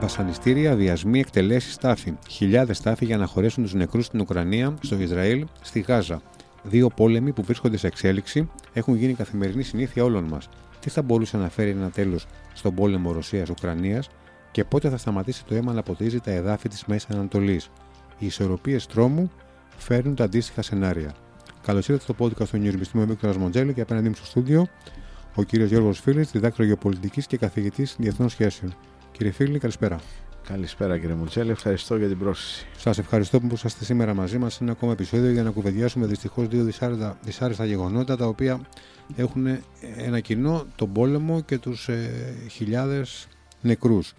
Βασανιστήρια, βιασμοί, εκτελέσεις, στάφη. Χιλιάδες στάφη για να χωρέσουν τους νεκρούς στην Ουκρανία, στο Ισραήλ, στη Γάζα. Δύο πόλεμοι που βρίσκονται σε εξέλιξη έχουν γίνει καθημερινή συνήθεια όλων μας. Τι θα μπορούσε να φέρει ένα τέλος στον πόλεμο Ρωσία-Ουκρανία και πότε θα σταματήσει το αίμα να ποτίζει τα εδάφη της Μέσης Ανατολής. Οι ισορροπίες τρόμου φέρνουν τα αντίστοιχα σενάρια. Καλώς ήρθατε στο podcast του News με Μίκτορας Μοντζέλη και απέναντί μου στο στούντιο ο κύριος Γιώργος Φίλης, διδάκτρο γεωπολιτικής και καθηγητής διεθνών σχέσεων. Κύριε Φίλη, καλησπέρα. Καλησπέρα κύριε Μουτσέλη, ευχαριστώ για την πρόσκληση. Σας ευχαριστώ που είσαστε σήμερα μαζί μας σε ένα ακόμα επεισόδιο για να κουβεντιάσουμε δυστυχώς δύο δυσάρεστα γεγονότα τα οποία έχουν ένα κοινό, τον πόλεμο και τους ε, χιλιάδες νεκρούς.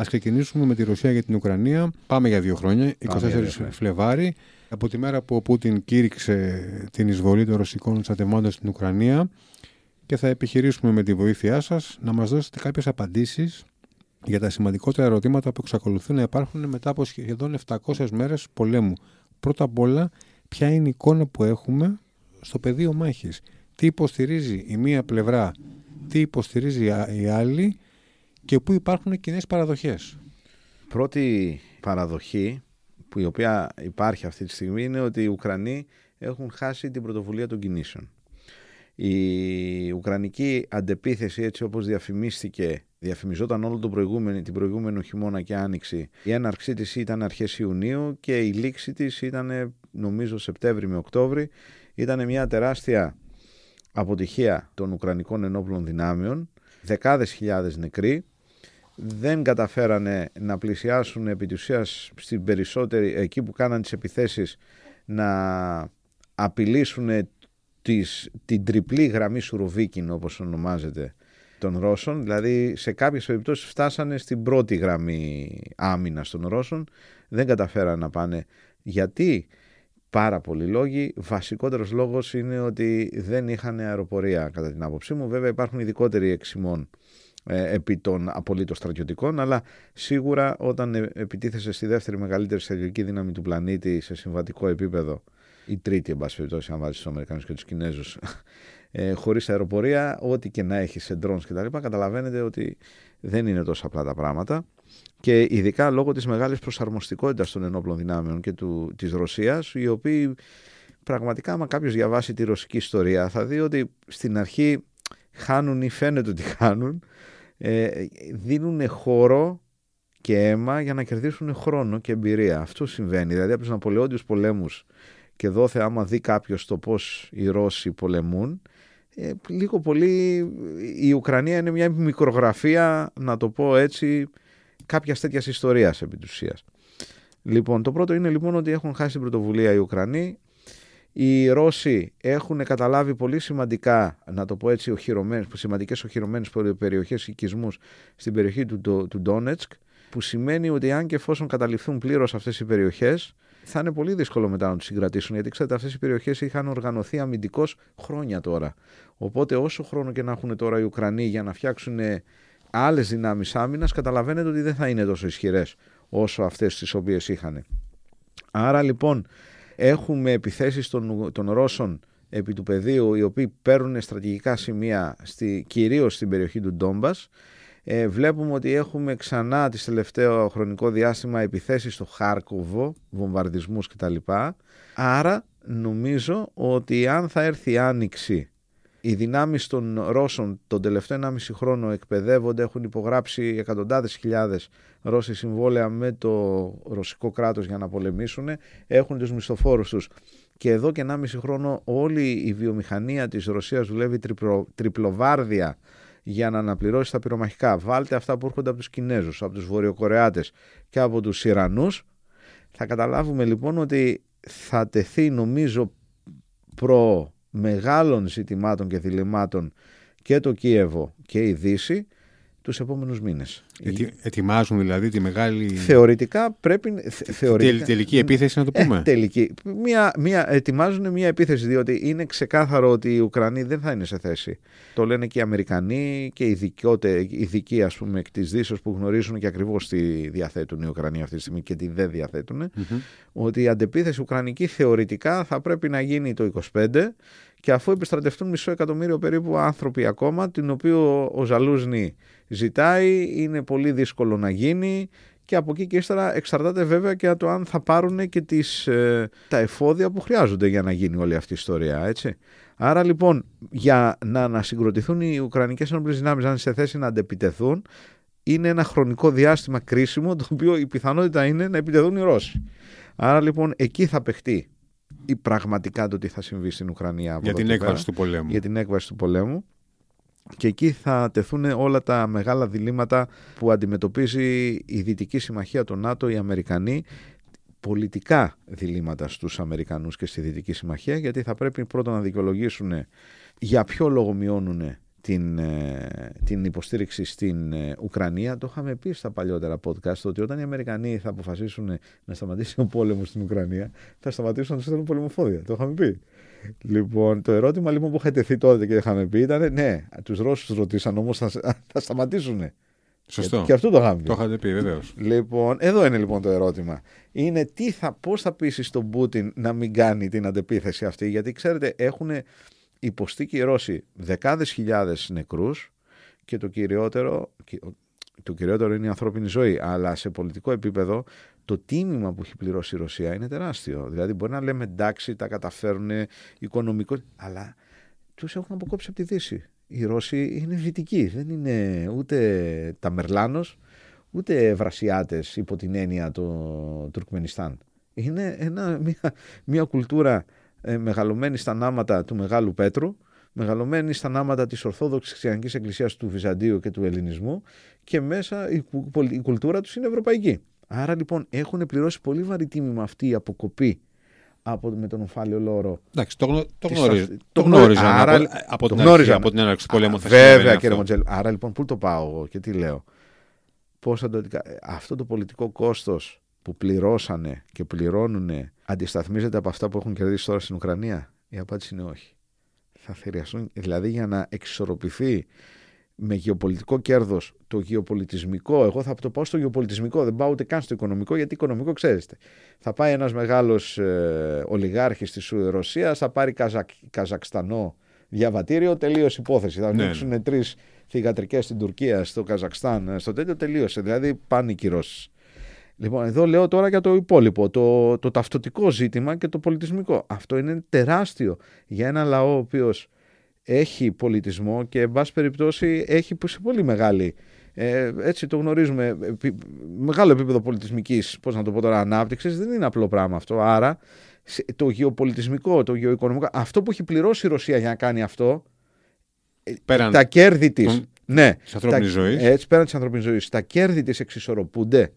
Α ξεκινήσουμε με τη Ρωσία για την Ουκρανία. Πάμε για δύο χρόνια, 24 Φλεβάρι, από τη μέρα που ο Πούτιν κήρυξε την εισβολή των ρωσικών στρατευμάτων στην Ουκρανία και θα επιχειρήσουμε με τη βοήθειά σας να μας δώσετε κάποιες απαντήσεις για τα σημαντικότερα ερωτήματα που εξακολουθούν να υπάρχουν μετά από σχεδόν 700 μέρες πολέμου. Πρώτα απ' όλα, ποια είναι η εικόνα που έχουμε στο πεδίο μάχης. Τι υποστηρίζει η μία πλευρά, τι υποστηρίζει η άλλη και πού υπάρχουν κοινέ παραδοχές. Πρώτη παραδοχή που η οποία υπάρχει αυτή τη στιγμή είναι ότι οι Ουκρανοί έχουν χάσει την πρωτοβουλία των κινήσεων. Η Ουκρανική αντεπίθεση έτσι όπως διαφημίστηκε διαφημιζόταν όλο τον προηγούμενο, την προηγούμενο χειμώνα και άνοιξη. Η έναρξή της ήταν αρχές Ιουνίου και η λήξη της ήταν νομίζω Σεπτέμβρη με Οκτώβρη. Ήταν μια τεράστια αποτυχία των Ουκρανικών ενόπλων δυνάμεων, δεκάδες χιλιάδες νεκροί, δεν καταφέρανε να πλησιάσουν επί στην περισσότερη, εκεί που κάναν τις επιθέσεις, να απειλήσουν τις, την τριπλή γραμμή Σουροβίκιν όπως ονομάζεται των Ρώσων, δηλαδή σε κάποιες περιπτώσεις φτάσανε στην πρώτη γραμμή άμυνας των Ρώσων, δεν καταφέραν να πάνε. Γιατί; Πάρα πολλοί λόγοι. Βασικότερος λόγος είναι ότι δεν είχαν αεροπορία κατά την άποψή μου. Βέβαια υπάρχουν ειδικότεροι εξημών ε, επί των απολύτως στρατιωτικών, αλλά σίγουρα όταν ε, επιτίθεσε στη δεύτερη μεγαλύτερη στρατιωτική δύναμη του πλανήτη σε συμβατικό επίπεδο, η τρίτη, εν πάση περιπτώσει, αν βάζεις τους Αμερικανούς και τους Κινέζους, ε, χωρίς αεροπορία, ό,τι και να έχει σε drones κτλ., καταλαβαίνετε ότι δεν είναι τόσο απλά τα πράγματα. Και ειδικά λόγω της μεγάλης προσαρμοστικότητας των ενόπλων δυνάμεων και της Ρωσίας, οι οποίοι πραγματικά, άμα κάποιος διαβάσει τη ρωσική ιστορία, θα δει ότι στην αρχή χάνουν ή φαίνεται ότι χάνουν, ε, δίνουν χώρο και αίμα για να κερδίσουν χρόνο και εμπειρία. Αυτό συμβαίνει. Δηλαδή από τους Ναπολεόντιους πολέμους και δόθε άμα δει κάποιος το πώς οι Ρώσοι πολεμούν, ε, λίγο πολύ η Ουκρανία είναι μια μικρογραφία, να το πω έτσι, κάποιας τέτοιας ιστορίας επί Λοιπόν, το πρώτο είναι λοιπόν ότι έχουν χάσει την πρωτοβουλία οι Ουκρανοί. Οι Ρώσοι έχουν καταλάβει πολύ σημαντικά, να το πω έτσι, οχυρωμένες, σημαντικές οχυρωμένες περιοχές οικισμούς στην περιοχή του, του, του Ντόνετσκ, που σημαίνει ότι αν και εφόσον καταληφθούν πλήρως αυτές οι περιοχές, θα είναι πολύ δύσκολο μετά να τους συγκρατήσουν. Γιατί ξέρετε, αυτές οι περιοχές είχαν οργανωθεί αμυντικώς χρόνια τώρα. Οπότε, όσο χρόνο και να έχουν τώρα οι Ουκρανοί για να φτιάξουν άλλες δυνάμεις άμυνας, καταλαβαίνετε ότι δεν θα είναι τόσο ισχυρές όσο αυτές τις οποίες είχαν. Άρα λοιπόν, έχουμε επιθέσεις των, των Ρώσων επί του πεδίου, οι οποίοι παίρνουν στρατηγικά σημεία στη, κυρίως στην περιοχή του Ντόμπας ε, βλέπουμε ότι έχουμε ξανά τη τελευταίο χρονικό διάστημα επιθέσεις στο Χάρκοβο, βομβαρδισμούς κτλ. Άρα νομίζω ότι αν θα έρθει η άνοιξη οι δυνάμεις των Ρώσων τον τελευταίο 1,5 χρόνο εκπαιδεύονται, έχουν υπογράψει εκατοντάδες χιλιάδες Ρώσοι συμβόλαια με το ρωσικό κράτος για να πολεμήσουν, έχουν τους μισθοφόρους τους. Και εδώ και 1,5 χρόνο όλη η βιομηχανία της Ρωσίας δουλεύει τριπλοβάρδια για να αναπληρώσει τα πυρομαχικά. Βάλτε αυτά που έρχονται από τους Κινέζους, από τους Βορειοκορεάτες και από τους Ιρανούς. Θα καταλάβουμε λοιπόν ότι θα τεθεί νομίζω προ μεγάλων ζητημάτων και διλημάτων και το Κίεβο και η Δύση τους επόμενους μήνες. Ετι, ετοιμάζουν δηλαδή τη μεγάλη... Θεωρητικά πρέπει... Θεωρητικά... Τελική επίθεση να το πούμε. Ε, τελική. Μια, μια, ετοιμάζουν μια επίθεση διότι είναι ξεκάθαρο ότι οι Ουκρανοί δεν θα είναι σε θέση. Το λένε και οι Αμερικανοί και οι ειδικοί ας πούμε εκ της Δύσεως που γνωρίζουν και ακριβώς τι διαθέτουν οι Ουκρανοί αυτή τη στιγμή και τι δεν διαθέτουν. Mm-hmm. Ότι η αντεπίθεση Ουκρανική θεωρητικά θα πρέπει να γίνει το 25 και αφού επιστρατευτούν μισό εκατομμύριο περίπου άνθρωποι ακόμα, την οποία ο Ζαλούζνη ζητάει, είναι πολύ δύσκολο να γίνει και από εκεί και ύστερα εξαρτάται βέβαια και από το αν θα πάρουν και τις, ε, τα εφόδια που χρειάζονται για να γίνει όλη αυτή η ιστορία, έτσι. Άρα λοιπόν για να ανασυγκροτηθούν οι Ουκρανικές ενόπλες δυνάμεις να είναι σε θέση να αντεπιτεθούν είναι ένα χρονικό διάστημα κρίσιμο το οποίο η πιθανότητα είναι να επιτεθούν οι Ρώσοι. Άρα λοιπόν εκεί θα παιχτεί ή πραγματικά το τι θα συμβεί στην Ουκρανία. για την έκβαση του πολέμου. Για την έκβαση του πολέμου. Και εκεί θα τεθούν όλα τα μεγάλα διλήμματα που αντιμετωπίζει η Δυτική Συμμαχία, το ΝΑΤΟ, οι Αμερικανοί, πολιτικά διλήμματα στους Αμερικανούς και στη Δυτική Συμμαχία, γιατί θα πρέπει πρώτα να δικαιολογήσουν για ποιο λόγο μειώνουν την, ε, την υποστήριξη στην ε, Ουκρανία. Το είχαμε πει στα παλιότερα podcast ότι όταν οι Αμερικανοί θα αποφασίσουν να σταματήσει ο πόλεμος στην Ουκρανία, θα σταματήσουν να τους στέλνουν πολεμοφόδια. Το είχαμε πει. Λοιπόν, το ερώτημα λοιπόν που είχα τεθεί τότε και είχαμε πει ήταν ναι, τους Ρώσους ρωτήσαν όμως θα, θα σταματήσουν. Σωστό. Και, αυτό το είχαμε πει. Το είχατε πει, βεβαίως. Λοιπόν, εδώ είναι λοιπόν το ερώτημα. Είναι τι θα, πώς θα πείσει τον Πούτιν να μην κάνει την αντεπίθεση αυτή, γιατί ξέρετε έχουν υποστεί και οι Ρώσοι δεκάδες χιλιάδες νεκρούς και το κυριότερο, το κυριότερο είναι η ανθρώπινη ζωή, αλλά σε πολιτικό επίπεδο το τίμημα που έχει πληρώσει η Ρωσία είναι τεράστιο. Δηλαδή μπορεί να λέμε εντάξει τα καταφέρουν οικονομικό, αλλά τους έχουν αποκόψει από τη Δύση; Οι Ρώσοι είναι δυτικοί, δεν είναι ούτε τα Μερλάνος, ούτε Βρασιάτες υπό την έννοια του Τουρκμενιστάν. Είναι ένα, μια, μια κουλτούρα ε, μεγαλωμένη στα νάματα του Μεγάλου Πέτρου, μεγαλωμένη στα νάματα της Ορθόδοξης Χριστιανικής Εκκλησίας του Βυζαντίου και του Ελληνισμού και μέσα η, η κουλτούρα τους είναι ευρωπαϊκή. Άρα λοιπόν έχουν πληρώσει πολύ βαρύ τίμημα αυτή η αποκοπή από, με τον ομφάλιο λόρο. Εντάξει, το, γνω, το, γνωρίζ, το γνώριζα. Άρα, από, από, την αρχή, από την έναρξη του πολέμου. Βέβαια, κύριε Μοντζέλ. Άρα λοιπόν, πού το πάω εγώ και τι λέω. Πώς θα το, αυτό το πολιτικό κόστος που πληρώσανε και πληρώνουν αντισταθμίζεται από αυτά που έχουν κερδίσει τώρα στην Ουκρανία; Η απάντηση είναι όχι. Θα θηριαστούν, δηλαδή για να εξισορροπηθεί με γεωπολιτικό κέρδος το γεωπολιτισμικό. Εγώ θα το πάω στο γεωπολιτισμικό, δεν πάω ούτε καν στο οικονομικό, γιατί οικονομικό ξέρετε. Θα πάει ένας μεγάλος ε, ολιγάρχης της Ρωσίας, θα πάρει Καζακ, Καζακστανό διαβατήριο, τελείωσε υπόθεση. Θα ναι. ανοίξουν ναι. τρεις θηγατρικές στην Τουρκία, στο Καζακστάν, στο τέτοιο τελείωσε. Δηλαδή πάνε οι κυρώσεις. Λοιπόν, εδώ λέω τώρα για το υπόλοιπο, το, το ταυτοτικό ζήτημα και το πολιτισμικό. Αυτό είναι τεράστιο για ένα λαό ο οποίος έχει πολιτισμό και εν πάση περιπτώσει έχει σε πολύ μεγάλη ε, έτσι το γνωρίζουμε μεγάλο επίπεδο πολιτισμικής πώς να το πω τώρα ανάπτυξης δεν είναι απλό πράγμα αυτό άρα το γεωπολιτισμικό, το γεωοικονομικό αυτό που έχει πληρώσει η Ρωσία για να κάνει αυτό ε, πέραν τα κέρδη της ναι, της ανθρώπινης ζωής έτσι πέραν της ανθρώπινης ζωής τα κέρδη της εξισορροπούνται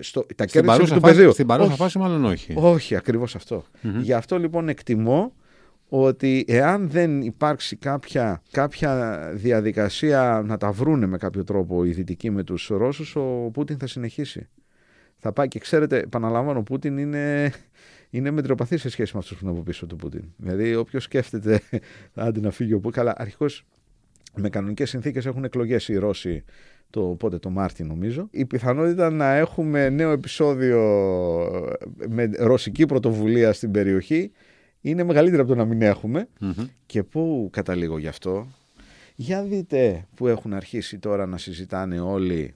στο, τα στην κέρδη του πεδίου. Στην παρούσα φάση μάλλον όχι. Όχι, ακριβώς αυτό. Γι' αυτό λοιπόν εκτιμώ ότι εάν δεν υπάρξει κάποια, κάποια διαδικασία να τα βρούνε με κάποιο τρόπο οι Δυτικοί με τους Ρώσους, ο Πούτιν θα συνεχίσει. Θα πάει και ξέρετε, επαναλαμβάνω, ο Πούτιν είναι, είναι μετριοπαθής σε σχέση με αυτούς που είναι από πίσω του Πούτιν. Δηλαδή, όποιος σκέφτεται, άντε να φύγει ο Πούτιν. Καλά, αρχικώς με κανονικές συνθήκες έχουν εκλογές οι Ρώσοι το, πότε, το Μάρτι νομίζω. Η πιθανότητα να έχουμε νέο επεισόδιο με ρωσική πρωτοβουλία στην περιοχή είναι μεγαλύτερη από το να μην εχουμε Και πού καταλήγω γι' αυτό. Για δείτε που έχουν αρχίσει τώρα να συζητάνε όλοι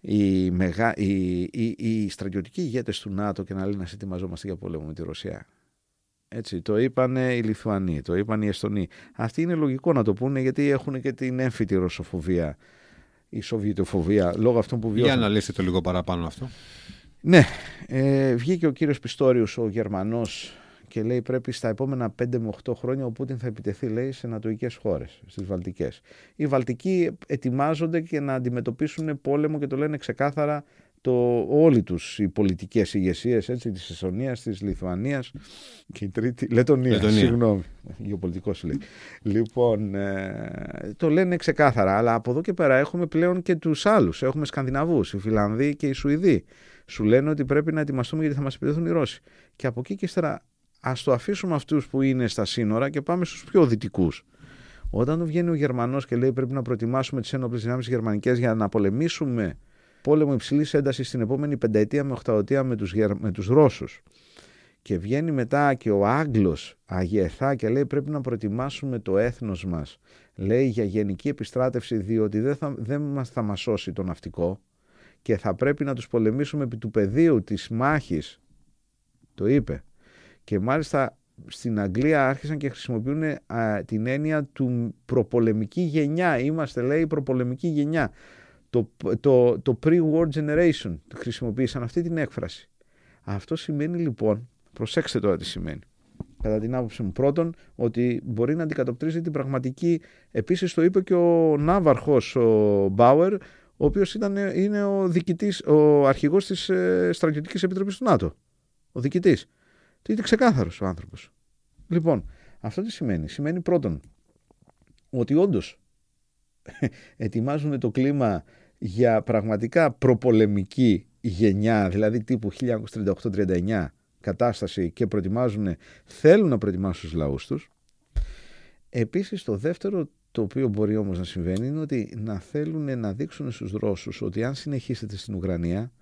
οι, μεγα... οι, οι, οι στρατιωτικοί ηγέτες του ΝΑΤΟ και να λένε να ετοιμαζόμαστε για πόλεμο με τη Ρωσία. Έτσι, το είπαν οι Λιθουανοί, το είπαν οι Εστονοί. Αυτοί είναι λογικό να το πούνε γιατί έχουν και την έμφυτη ρωσοφοβία, η σοβιετοφοβία, λόγω αυτών που βιώσαν. Για να λύσετε το λίγο παραπάνω αυτό. Ναι, ε, βγήκε ο κύριος Πιστόριος, ο Γερμανός και λέει πρέπει στα επόμενα 5 με 8 χρόνια ο Πούτιν θα επιτεθεί λέει σε ανατολικέ χώρες, στις Βαλτικές. Οι Βαλτικοί ετοιμάζονται και να αντιμετωπίσουν πόλεμο και το λένε ξεκάθαρα το, όλοι τους οι πολιτικές ηγεσίες έτσι, της Εσονίας, της Λιθουανίας και η τρίτη, Λετωνία, Λετωνία. συγγνώμη, γεωπολιτικός λέει. Λοιπόν, ε, το λένε ξεκάθαρα, αλλά από εδώ και πέρα έχουμε πλέον και τους άλλους, έχουμε Σκανδιναβούς, οι Φιλανδοί και οι Σουηδοί. Σου λένε ότι πρέπει να ετοιμαστούμε γιατί θα μας επιτεθούν οι Ρώσοι. Και από εκεί και ύστερα Α το αφήσουμε αυτούς που είναι στα σύνορα και πάμε στους πιο δυτικούς. Όταν βγαίνει ο Γερμανός και λέει πρέπει να προετοιμάσουμε τις ένοπλες δυνάμεις γερμανικές για να πολεμήσουμε πόλεμο υψηλής έντασης στην επόμενη πενταετία με οχταετία με τους με τους Ρώσους. Και βγαίνει μετά και ο Άγγλος αγιεθά και λέει πρέπει να προετοιμάσουμε το έθνος μας. Λέει για γενική επιστράτευση διότι δεν, θα, δεν μας θα μας σώσει το ναυτικό και θα πρέπει να τους πολεμήσουμε επί του πεδίου της μάχης. Το είπε. Και μάλιστα στην Αγγλία άρχισαν και χρησιμοποιούν την έννοια του προπολεμική γενιά. Είμαστε λέει προπολεμική γενιά. Το, το, το pre-war generation χρησιμοποίησαν αυτή την έκφραση. Αυτό σημαίνει λοιπόν, προσέξτε τώρα τι σημαίνει. Κατά την άποψη μου, πρώτον, ότι μπορεί να αντικατοπτρίζει την πραγματική. Επίσης, το είπε και ο Ναύαρχος, ο Μπάουερ, ο οποίος είναι ο, διοικητής, ο αρχηγός της ε, Στρατιωτικής Επιτροπής του ΝΑΤΟ. Ο διοικητής. Είναι ξεκάθαρος ο άνθρωπος. Λοιπόν, αυτό τι σημαίνει. Σημαίνει πρώτον ότι όντως ετοιμάζουν το κλίμα για πραγματικά προπολεμική γενιά, δηλαδή τύπου 1938-39 κατάσταση και προετοιμάζουν, θέλουν να προετοιμάσουν τους λαούς τους. Επίσης το δεύτερο το οποίο μπορεί όμως να συμβαίνει είναι ότι να θέλουν να δείξουν στους Ρώσους ότι αν συνεχίσετε στην Ουκρανία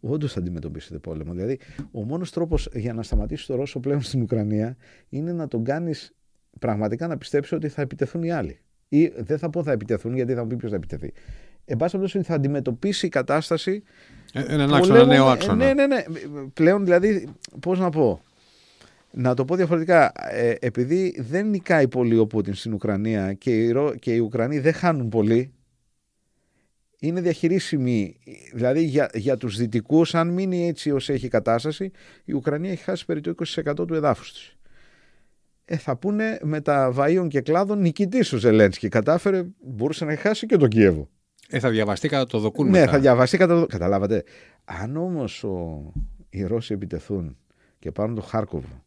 όντως θα αντιμετωπίσετε πόλεμο. Δηλαδή, ο μόνος τρόπος για να σταματήσει το Ρώσο πλέον στην Ουκρανία είναι να τον κάνεις πραγματικά να πιστέψει ότι θα επιτεθούν οι άλλοι. Ή δεν θα πω θα επιτεθούν, γιατί θα μου πει ποιος θα επιτεθεί. Εν πάση περιπτώσει, θα αντιμετωπίσει η κατάσταση. Ε, έναν άξονα, ένα νέο άξονα. Ναι, ναι, ναι. Πλέον δηλαδή, πώς να πω. Να το πω διαφορετικά, ε, επειδή δεν νικάει πολύ ο Πούτιν στην Ουκρανία και οι, και οι Ουκρανοί δεν χάνουν πολύ, είναι διαχειρίσιμη. Δηλαδή για, για τους δυτικούς, αν μείνει έτσι όσο έχει κατάσταση, η Ουκρανία έχει χάσει περί το 20% του εδάφους της. Ε, θα πούνε με τα βαΐων και κλάδων νικητής ο Ζελένσκι. Κατάφερε, μπορούσε να χάσει και το Κιέβο. Ε, θα διαβαστεί κατά το δοκούν. Ναι, θα διαβαστεί κατά το. Καταλάβατε. Αν όμως οι Ρώσοι επιτεθούν και πάρουν το Χάρκοβο,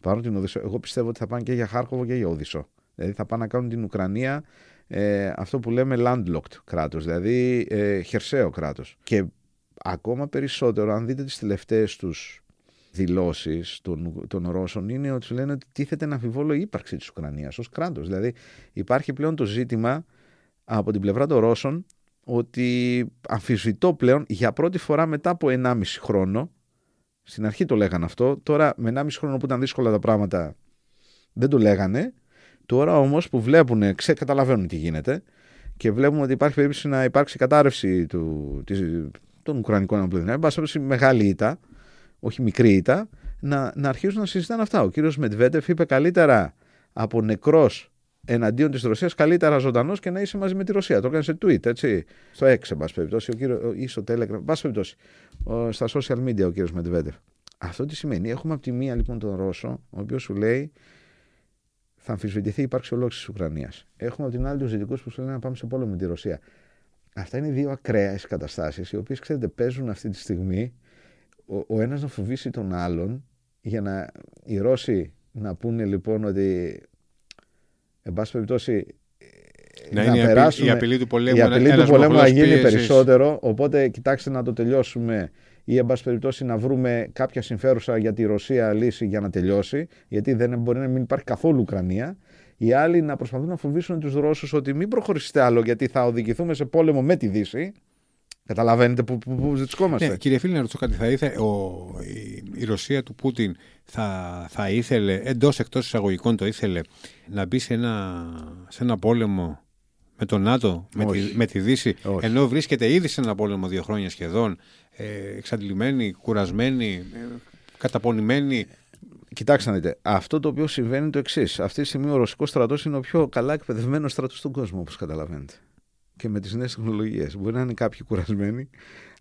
πάρουν την Οδυσσό, εγώ πιστεύω ότι θα πάνε και για Χάρκοβο και για Οδυσσό. Δηλαδή θα πάνε να κάνουν την Ουκρανία ε, αυτό που λέμε landlocked κράτος, δηλαδή ε, χερσαίο κράτος. Και ακόμα περισσότερο, αν δείτε τις τελευταίες τους δηλώσεις των, των Ρώσων, είναι ότι σου λένε ότι τίθεται να αμφιβόλω η ύπαρξη της Ουκρανίας ως κράτος. Δηλαδή υπάρχει πλέον το ζήτημα από την πλευρά των Ρώσων ότι αμφισβητώ πλέον για πρώτη φορά μετά από 1,5 χρόνο, στην αρχή το λέγανε αυτό, τώρα με 1,5 χρόνο που ήταν δύσκολα τα πράγματα δεν το λέγανε, Τώρα όμως που βλέπουν, ξε, καταλαβαίνουν τι γίνεται και βλέπουμε ότι υπάρχει περίπτωση να υπάρξει κατάρρευση του, της, των Ουκρανικών Αναπλήρων. Εν πάση μεγάλη ήττα, όχι μικρή ήττα, να, να αρχίσουν να συζητάνε αυτά. Ο κύριος Μετβέντεφ είπε καλύτερα από νεκρός εναντίον της Ρωσίας, καλύτερα ζωντανός και να είσαι μαζί με τη Ρωσία. Το έκανε σε tweet, έτσι. Στο X, εν πάση περιπτώσει, ο κύριο, ή στο Telegram, εν πάση περιπτώσει, στα social media ο κύριος Μετβέντεφ. Αυτό τι σημαίνει. Έχουμε από τη μία λοιπόν τον Ρώσο, ο οποίος σου λέει θα αμφισβητηθεί η ύπαρξη ολόκληρης της Ουκρανίας. Έχουμε από την άλλη τους Δυτικούς που σου λένε να πάμε σε πόλεμο με τη Ρωσία. Αυτά είναι δύο ακραίες καταστάσεις, οι οποίες ξέρετε παίζουν αυτή τη στιγμή ο, ο ένας να φοβήσει τον άλλον για να οι Ρώσοι να πούνε λοιπόν ότι εν πάση περιπτώσει να, να είναι η απειλή του πολέμου, η απειλή του πολέμου να γίνει περισσότερο οπότε κοιτάξτε να το τελειώσουμε ή εν πάση περιπτώσει να βρούμε κάποια συμφέρουσα για τη Ρωσία λύση για να τελειώσει, γιατί δεν μπορεί να μην υπάρχει καθόλου Ουκρανία. Οι άλλοι να προσπαθούν να φοβήσουν τους Ρώσους ότι μην προχωρήσετε άλλο, γιατί θα οδηγηθούμε σε πόλεμο με τη Δύση. Καταλαβαίνετε που, που, που ζητσκόμαστε. Ναι, κύριε Φίλη, να ρωτήσω κάτι. Θα ήθε, ο, η, η, Ρωσία του Πούτιν θα, θα ήθελε, εντός εκτός εισαγωγικών το ήθελε, να μπει σε ένα, σε ένα πόλεμο με τον ΝΑΤΟ, με τη, με τη Δύση, Όχι. ενώ βρίσκεται ήδη σε ένα πόλεμο δύο χρόνια σχεδόν ε, εξαντλημένοι, κουρασμένοι, ε, καταπονημένοι. Κοιτάξτε να δείτε, αυτό το οποίο συμβαίνει είναι το εξής. Αυτή τη στιγμή ο ρωσικός στρατός είναι ο πιο καλά εκπαιδευμένος στρατός στον κόσμο, όπως καταλαβαίνετε. Και με τις νέες τεχνολογίες. Μπορεί να είναι κάποιοι κουρασμένοι,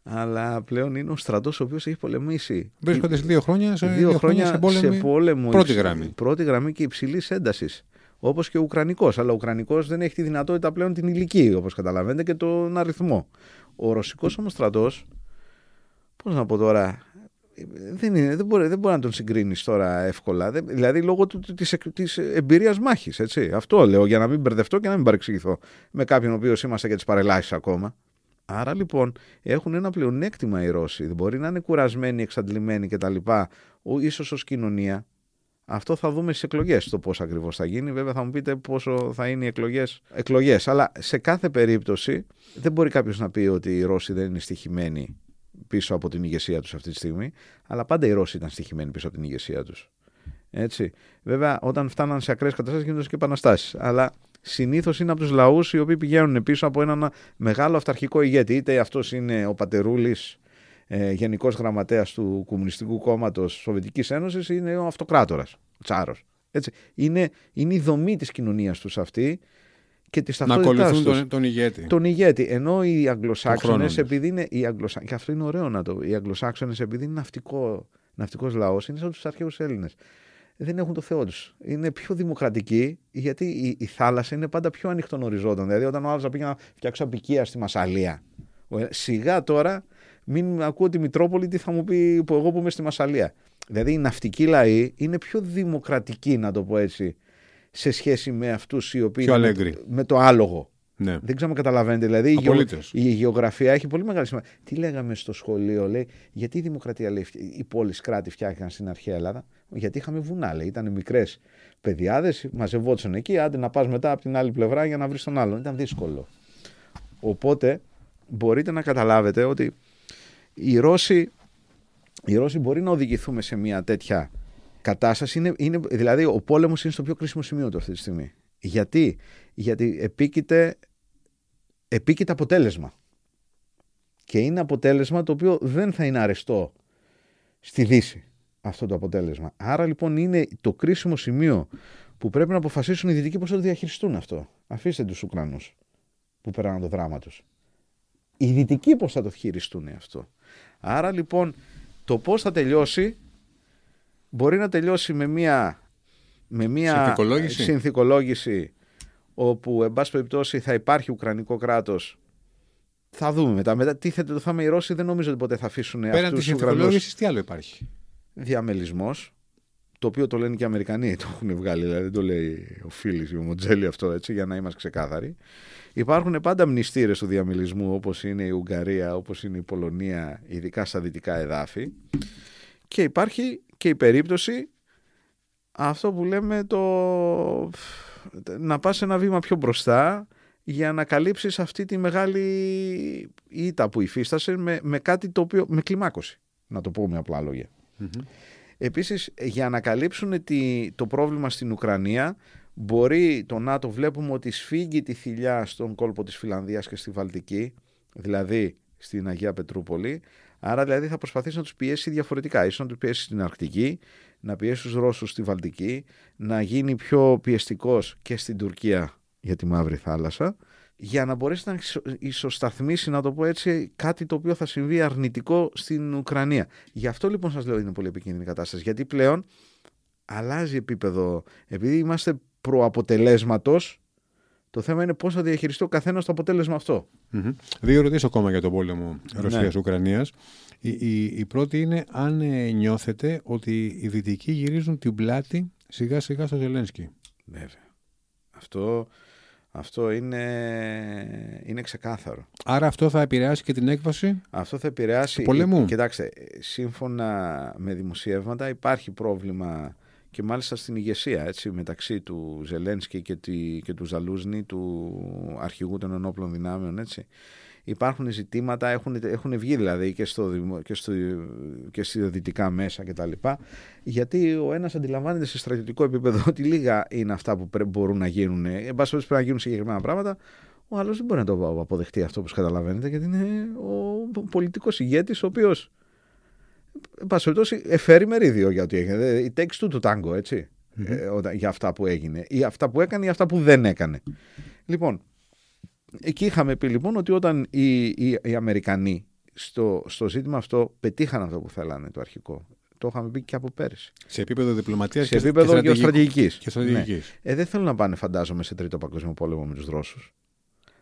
αλλά πλέον είναι ο στρατός ο οποίος έχει πολεμήσει. Βρίσκονται σε δύο χρόνια σε, δύο χρόνια σε, πόλεμη, σε πόλεμο. Πρώτη γραμμή. Πρώτη γραμμή και υψηλής έντασης. Όπως και ο Ουκρανικός. Αλλά ο Ουκρανικός δεν έχει τη δυνατότητα πλέον την ηλική, όπως καταλαβαίνετε, και τον αριθμό. Ο ρωσικός όμως στρατός Πώς να πω τώρα, δεν, είναι, δεν, μπορεί, δεν μπορεί να τον συγκρίνεις τώρα εύκολα. δηλαδή λόγω της της εμπειρίας μάχης. Αυτό λέω για να μην μπερδευτώ και να μην παρεξηγηθώ με κάποιον ο οποίος είμαστε και τις παρελάσεις ακόμα. Άρα λοιπόν έχουν ένα πλεονέκτημα οι Ρώσοι. Μπορεί να είναι κουρασμένοι, εξαντλημένοι κτλ. ίσως ως κοινωνία. Αυτό θα δούμε στις εκλογές το πώς ακριβώς θα γίνει. Βέβαια θα μου πείτε πόσο θα είναι οι εκλογές. Εκλογές. Αλλά σε κάθε περίπτωση δεν μπορεί κάποιος να πει ότι οι Ρώσοι δεν είναι στοιχημένοι πίσω από την ηγεσία τους αυτή τη στιγμή, αλλά πάντα οι Ρώσοι ήταν στοιχημένοι πίσω από την ηγεσία τους. Έτσι. Βέβαια, όταν φτάναν σε ακραίες καταστάσεις γίνονταν και επαναστάσεις. Αλλά συνήθως είναι από τους λαούς οι οποίοι πηγαίνουν πίσω από έναν μεγάλο αυταρχικό ηγέτη. Είτε αυτός είναι ο Πατερούλης, ε, γενικός γραμματέας του Κομμουνιστικού Κόμματος Σοβιετικής Ένωσης, είναι ο Αυτοκράτορας, ο Τσάρος. Είναι, είναι η δομή της κοινωνίας τους αυτή και τη Να ακολουθούν τον, τον ηγέτη. Τον ηγέτη. Ενώ οι Αγγλοσάξονες, επειδή είναι. Οι Αγγλοσά... Και αυτό είναι ωραίο να το. Οι Αγγλοσάξονες, επειδή είναι ναυτικό, ναυτικός λαός, είναι σαν τους αρχαίους Έλληνες. Δεν έχουν το Θεό τους. Είναι πιο δημοκρατικοί, γιατί η, η θάλασσα είναι πάντα πιο ανοιχτών οριζόντων. Δηλαδή, όταν ο άλλο πήγε να φτιάξει απικία στη Μασαλία. Σιγά τώρα, μην ακούω τη Μητρόπολη τι θα μου πει που εγώ που είμαι στη Μασαλία. Δηλαδή, οι ναυτικοί λαοί είναι πιο δημοκρατικοί, να το πω έτσι, σε σχέση με αυτούς οι οποίοι. Πιο με, με το άλογο. Ναι. Δεν ξέρω αν καταλαβαίνετε. Δηλαδή η, γεωγραφία έχει πολύ μεγάλη σημασία. Τι λέγαμε στο σχολείο, λέει, γιατί η δημοκρατία, λέει, οι πόλεις κράτη φτιάχτηκαν στην αρχαία Ελλάδα; Γιατί είχαμε βουνά, λέει. Ήταν μικρές παιδιάδες, μαζευόντουσαν εκεί. Άντε να πας μετά από την άλλη πλευρά για να βρεις τον άλλον. Ήταν δύσκολο. Οπότε μπορείτε να καταλάβετε ότι οι Ρώσοι, οι Ρώσοι μπορεί να οδηγηθούμε σε μια τέτοια κατάσταση. Είναι, είναι, δηλαδή, ο πόλεμος είναι στο πιο κρίσιμο σημείο του αυτή τη στιγμή. Γιατί, Γιατί επίκειται, επίκειται αποτέλεσμα. Και είναι αποτέλεσμα το οποίο δεν θα είναι αρεστό στη Δύση αυτό το αποτέλεσμα. Άρα λοιπόν είναι το κρίσιμο σημείο που πρέπει να αποφασίσουν οι Δυτικοί πώς θα το διαχειριστούν αυτό. Αφήστε τους Ουκρανούς που περνάνε το δράμα τους. Οι Δυτικοί πώς θα το χειριστούν αυτό. Άρα λοιπόν το πώς θα τελειώσει μπορεί να τελειώσει με μια, με μια συνθηκολόγηση. συνθηκολόγηση όπου εν πάση περιπτώσει θα υπάρχει Ουκρανικό κράτος θα δούμε μετά. Μετά τίθεται το θέμα οι Ρώσοι δεν νομίζω ότι ποτέ θα αφήσουν Πέραν αυτούς της συνθηκολόγησης, τι άλλο υπάρχει; Διαμελισμός, το οποίο το λένε και οι Αμερικανοί, το έχουν βγάλει, δηλαδή δεν το λέει ο Φίλης ή ο Μοντζέλη αυτό έτσι, για να είμαστε ξεκάθαροι. Υπάρχουν πάντα μνηστήρες του διαμελισμού, όπως είναι η Ουγγαρία, όπως είναι η Πολωνία, ειδικά στα δυτικά εδάφη. Και υπάρχει και η περίπτωση αυτό που λέμε το να πας ένα βήμα πιο μπροστά για να καλύψεις αυτή τη μεγάλη ήττα που υφίστασε με, με κάτι το οποίο, με κλιμάκωση, να το πω με απλά λόγια. Επίσης, για να καλύψουν τη, το πρόβλημα στην Ουκρανία, μπορεί το ΝΑΤΟ βλέπουμε ότι σφίγγει τη θηλιά στον κόλπο της Φιλανδίας και στη Βαλτική, δηλαδή στην Αγία Πετρούπολη, άρα δηλαδή θα προσπαθήσει να τους πιέσει διαφορετικά, ίσως να τους πιέσει στην Αρκτική, να πιέσει τους Ρώσους στη Βαλτική, να γίνει πιο πιεστικός και στην Τουρκία για τη Μαύρη Θάλασσα, για να μπορέσει να ισοσταθμίσει, να το πω έτσι, κάτι το οποίο θα συμβεί αρνητικό στην Ουκρανία. Γι' αυτό λοιπόν σας λέω είναι πολύ επικίνδυνη κατάσταση, γιατί πλέον αλλάζει επίπεδο, επειδή είμαστε προαποτελέσματος, το θέμα είναι πώς θα διαχειριστεί ο καθένας το αποτέλεσμα αυτό. Mm-hmm. Δύο ερωτήσεις ακόμα για τον πόλεμο ναι. Ρωσία-Ουκρανία. Η, η, η, πρώτη είναι αν ε, νιώθετε ότι οι Δυτικοί γυρίζουν την πλάτη σιγά σιγά στο Ζελένσκι. Βέβαια. Αυτό, αυτό είναι, είναι ξεκάθαρο. Άρα αυτό θα επηρεάσει και την έκβαση Αυτό θα επηρεάσει... του πολέμου; Κοιτάξτε, σύμφωνα με δημοσιεύματα υπάρχει πρόβλημα και μάλιστα στην ηγεσία έτσι, μεταξύ του Ζελένσκι και, τη, και του Ζαλούζνη, του αρχηγού των ενόπλων δυνάμεων. Έτσι. Υπάρχουν ζητήματα, έχουν, έχουν βγει δηλαδή και, στο, και, στο, και στη δυτικά μέσα κτλ. Γιατί ο ένας αντιλαμβάνεται σε στρατιωτικό επίπεδο ότι λίγα είναι αυτά που μπορούν να γίνουν. Εν πάση πρέπει να γίνουν συγκεκριμένα πράγματα. Ο άλλος δεν μπορεί να το αποδεχτεί αυτό που καταλαβαίνετε, γιατί είναι ο πολιτικός ηγέτης, ο οποίος εν πάση περιπτώσει, εφέρει μερίδιο για ό,τι έγινε. Η takes του το τάγκο, έτσι. Ε, για αυτά που έγινε. Ή αυτά που έκανε ή αυτά που δεν έκανε. Λοιπόν, εκεί είχαμε πει λοιπόν ότι όταν οι, οι, οι Αμερικανοί στο, στο ζήτημα αυτό πετύχαν αυτό που θέλανε το αρχικό. Το είχαμε πει και από πέρυσι. Σε επίπεδο διπλωματίας και, επίπεδο γεωστρατηγικής. Ναι. Ε, δεν θέλουν να πάνε, φαντάζομαι, σε τρίτο παγκόσμιο πόλεμο με τους Ρώσους.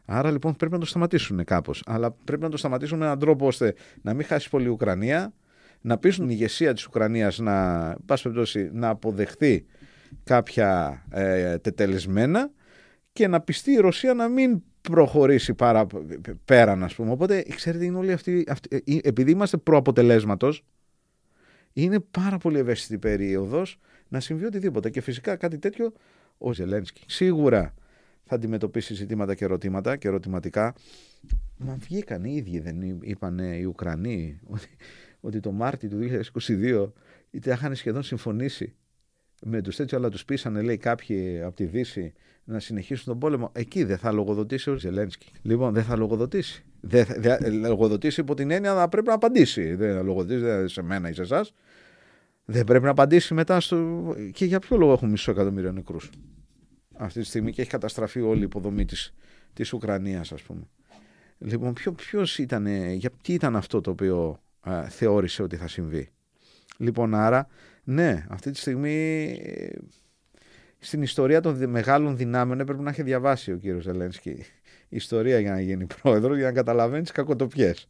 Άρα λοιπόν πρέπει να το σταματήσουν κάπως. Αλλά πρέπει να το σταματήσουν με έναν τρόπο ώστε να μην χάσει πολύ η Ουκρανία, να πείσουν την ηγεσία της Ουκρανίας να, να αποδεχθεί κάποια ε, τετελεσμένα και να πιστεί η Ρωσία να μην προχωρήσει πάρα πέραν ας πούμε. Οπότε ξέρετε είναι όλοι αυτοί, αυτοί ε, επειδή είμαστε προαποτελέσματος είναι πάρα πολύ ευαίσθητη περίοδος να συμβεί οτιδήποτε και φυσικά κάτι τέτοιο ο Ζελένσκι σίγουρα θα αντιμετωπίσει ζητήματα και ερωτήματα και ερωτηματικά. Μα βγήκαν οι ίδιοι, δεν είπαν οι Ουκρανοί, ότι, ότι το Μάρτιο του 2022 είτε είχαν σχεδόν συμφωνήσει με τους τέτοιους, αλλά τους πείσανε, λέει, κάποιοι από τη Δύση να συνεχίσουν τον πόλεμο. Εκεί δεν θα λογοδοτήσει ο Ζελένσκι. Λοιπόν, δεν θα λογοδοτήσει. Δεν θα δε, λογοδοτήσει υπό την έννοια να πρέπει να απαντήσει. Δεν θα λογοδοτήσει δεν σε μένα ή σε εσάς. Δεν πρέπει να απαντήσει μετά στο. Και για ποιο λόγο έχουμε μισό εκατομμύριο νεκρούς αυτή τη στιγμή και έχει καταστραφεί όλη η υποδομή της, της Ουκρανίας ας πούμε. Λοιπόν, ποιο, ποιος ήταν, για τι ήταν αυτό το οποίο θεώρησε ότι θα συμβεί. Λοιπόν, άρα, ναι, αυτή τη στιγμή ε, στην ιστορία των μεγάλων δυνάμεων έπρεπε να έχει διαβάσει ο κύριος Ζελένσκι ιστορία για να γίνει πρόεδρος, για να καταλαβαίνεις τι κακοτοπιές.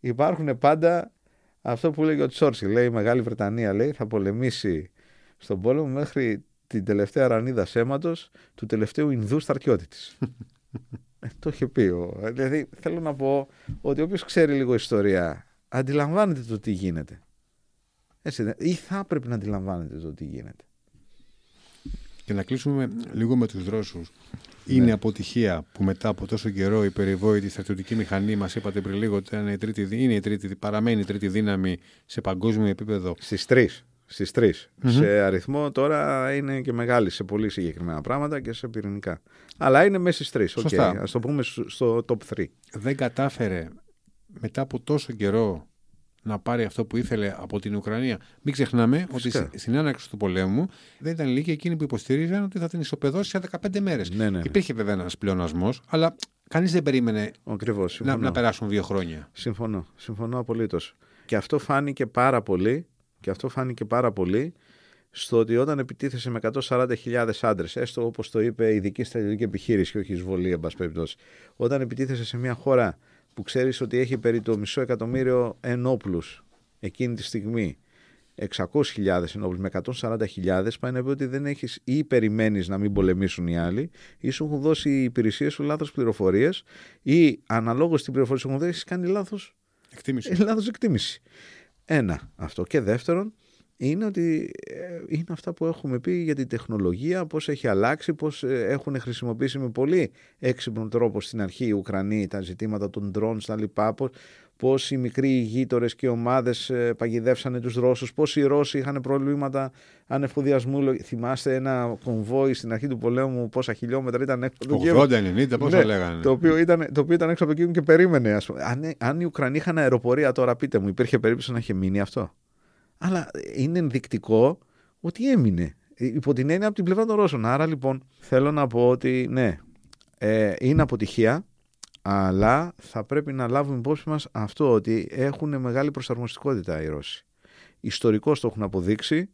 Υπάρχουν πάντα αυτό που λέει ο Τσόρτσι. Λέει η Μεγάλη Βρετανία λέει, θα πολεμήσει στον πόλεμο μέχρι την τελευταία ρανίδα σέματος του τελευταίου Ινδού στρατιώτη τη. ε, το είχε πει. Ο, δηλαδή θέλω να πω ότι όποιος ξέρει λίγο ιστορία αντιλαμβάνεται το τι γίνεται. Έτσι, ή θα πρέπει να αντιλαμβάνεται το τι γίνεται. Και να κλείσουμε λίγο με τους δρόσους. Είναι ναι. αποτυχία που μετά από τόσο καιρό η περιβόητη στρατιωτική μηχανή, μας είπατε πριν λίγο, ότι είναι η τρίτη, είναι η τρίτη, παραμένει η τρίτη δύναμη σε παγκόσμιο επίπεδο. Στις τρεις. Στις τρεις. Σε αριθμό τώρα είναι και μεγάλη σε πολύ συγκεκριμένα πράγματα και σε πυρηνικά. Αλλά είναι μέσα στις τρεις. Okay. Α το πούμε στο top 3. Δεν κατάφερε μετά από τόσο καιρό να πάρει αυτό που ήθελε από την Ουκρανία. Μην ξεχνάμε Φυσικά. ότι στην έναρξη του πολέμου δεν ήταν λίγοι εκείνοι που υποστηρίζαν ότι θα την ισοπεδώσει σε 15 μέρες. Ναι, ναι, ναι. Υπήρχε βέβαια ένας πλεονασμός, αλλά κανείς δεν περίμενε Ακριβώς, να, να περάσουν δύο χρόνια. Συμφωνώ. Συμφωνώ απολύτως. Και αυτό φάνηκε πάρα πολύ και αυτό φάνηκε πάρα πολύ στο ότι όταν επιτίθεσε με 140.000 άντρες, έστω όπως το είπε η ειδική στρατιωτική επιχείρηση και όχι εισβολή, εν πάση περιπτώσει, όταν επιτίθεσε σε μια χώρα που ξέρεις ότι έχει περί το μισό εκατομμύριο ενόπλους εκείνη τη στιγμή, 600.000 ενόπλους με 140.000, πάει να πει ότι δεν έχεις ή περιμένεις να μην πολεμήσουν οι άλλοι, ή σου έχουν δώσει οι υπηρεσίες σου λάθος πληροφορίες, ή αναλόγως στην πληροφορία σου έχουν δώσει, έχεις κάνει λάθος εκτίμηση. Λάθος εκτίμηση. Ένα αυτό. Και δεύτερον, είναι ότι ε, είναι αυτά που έχουμε πει για την τεχνολογία, πώς έχει αλλάξει, πώς ε, έχουν χρησιμοποιήσει με πολύ έξυπνο τρόπο στην αρχή οι Ουκρανοί τα ζητήματα των drones, τα λοιπά, πώς, πώς οι μικροί γείτορε και ομάδες ε, παγιδεύσανε τους Ρώσους, πώς οι Ρώσοι είχαν προβλήματα ανεφοδιασμού. Θυμάστε ένα κομβόι στην αρχή του πολέμου, πόσα χιλιόμετρα ήταν έξω από το 80-90, πόσα ναι, λέγανε. Το οποίο, ήταν, το οποίο ήταν έξω από εκεί και περίμενε. Ας πούμε. Αν, αν οι Ουκρανοί είχαν αεροπορία τώρα, πείτε μου, υπήρχε περίπτωση να είχε μείνει αυτό; Αλλά είναι ενδεικτικό ότι έμεινε. Υπό την έννοια από την πλευρά των Ρώσων. Άρα λοιπόν θέλω να πω ότι ναι, ε, είναι αποτυχία, αλλά θα πρέπει να λάβουμε υπόψη μας αυτό ότι έχουν μεγάλη προσαρμοστικότητα οι Ρώσοι. Ιστορικώς το έχουν αποδείξει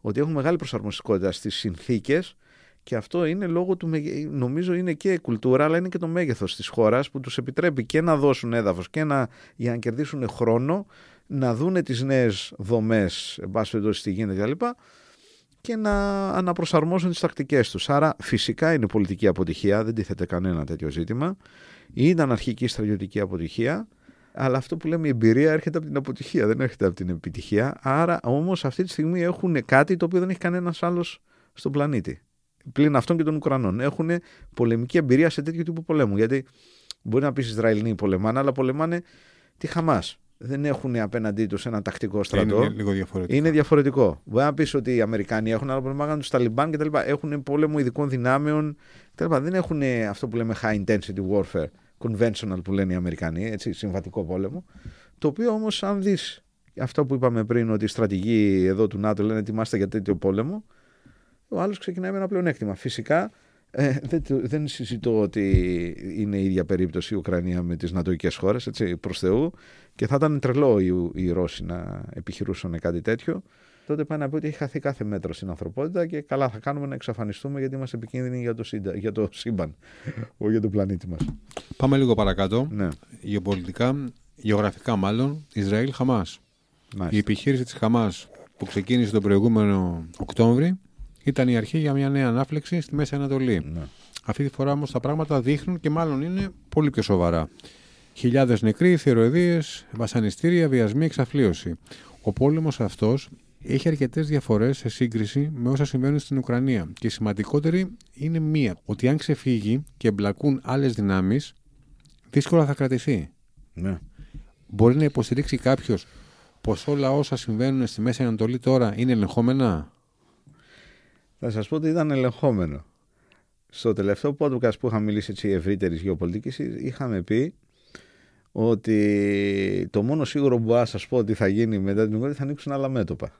ότι έχουν μεγάλη προσαρμοστικότητα στις συνθήκες και αυτό είναι λόγω του, νομίζω είναι και η κουλτούρα, αλλά είναι και το μέγεθος της χώρας που τους επιτρέπει και να δώσουν έδαφος και να, για να κερδίσουν χρόνο να δούνε τις νέες δομές, εν πάση περιπτώσει τι γίνεται κλπ. και να αναπροσαρμόσουν τις τακτικές τους. Άρα φυσικά είναι πολιτική αποτυχία, δεν τίθεται κανένα τέτοιο ζήτημα. Ήταν αρχική στρατιωτική αποτυχία, αλλά αυτό που λέμε η εμπειρία έρχεται από την αποτυχία, δεν έρχεται από την επιτυχία. Άρα όμως αυτή τη στιγμή έχουν κάτι το οποίο δεν έχει κανένας άλλος στον πλανήτη. Πλην αυτών και των Ουκρανών. Έχουν πολεμική εμπειρία σε τέτοιο τύπο πολέμου. Γιατί μπορεί να πεις Ισραηλοί πολεμάνε, αλλά πολεμάνε τη Χαμάς δεν έχουν απέναντί τους ένα τακτικό στρατό. Είναι λίγο διαφορετικό. Είναι διαφορετικό. Μπορεί να πεις ότι οι Αμερικάνοι έχουν, αλλά πολεμάγαν τους Ταλιμπάν κτλ. Έχουν πόλεμο ειδικών δυνάμεων κτλ. Δεν έχουν αυτό που λέμε high intensity warfare, conventional που λένε οι Αμερικανοί, έτσι, συμβατικό πόλεμο. Το οποίο όμως, αν δεις αυτό που είπαμε πριν, ότι οι στρατηγοί εδώ του ΝΑΤΟ λένε ετοιμάστε για τέτοιο πόλεμο, ο άλλος ξεκινάει με ένα πλεονέκτημα. Φυσικά ε, δεν, δεν συζητώ ότι είναι η ίδια περίπτωση η Ουκρανία με τις νατοικές χώρες, έτσι, προς Θεού, και θα ήταν τρελό οι, οι Ρώσοι να επιχειρούσαν κάτι τέτοιο. Τότε πάει να πει ότι έχει χαθεί κάθε μέτρο στην ανθρωπότητα και καλά θα κάνουμε να εξαφανιστούμε γιατί είμαστε επικίνδυνοι για το, σύντα, για το σύμπαν, όχι για τον πλανήτη μας. Πάμε λίγο παρακάτω. Ναι. Γεωπολιτικά, γεωγραφικά μάλλον, Ισραήλ-Χαμάς. Η επιχείρηση της Χαμάς που ξεκίνησε τον προηγούμενο Οκτώβρη ήταν η αρχή για μια νέα ανάφλεξη στη Μέση Ανατολή. Ναι. Αυτή τη φορά όμως τα πράγματα δείχνουν και μάλλον είναι πολύ πιο σοβαρά. Χιλιάδες νεκροί, θηροειδίε, βασανιστήρια, βιασμοί, εξαφλίωση. Ο πόλεμος αυτός έχει αρκετές διαφορές σε σύγκριση με όσα συμβαίνουν στην Ουκρανία. Και η σημαντικότερη είναι μία, ότι αν ξεφύγει και εμπλακούν άλλες δυνάμεις, δύσκολα θα κρατηθεί. Ναι. Μπορεί να υποστηρίξει κάποιος πως όλα όσα συμβαίνουν στη Μέση Ανατολή τώρα είναι ελεγχόμενα; Θα σας πω ότι ήταν ελεγχόμενο. Στο τελευταίο podcast που είχαμε μιλήσει έτσι ευρύτερης γεωπολιτικής, είχαμε πει ότι το μόνο σίγουρο που μπορώ να σας πω ότι θα γίνει μετά την Ουγγαρία θα ανοίξουν άλλα μέτωπα.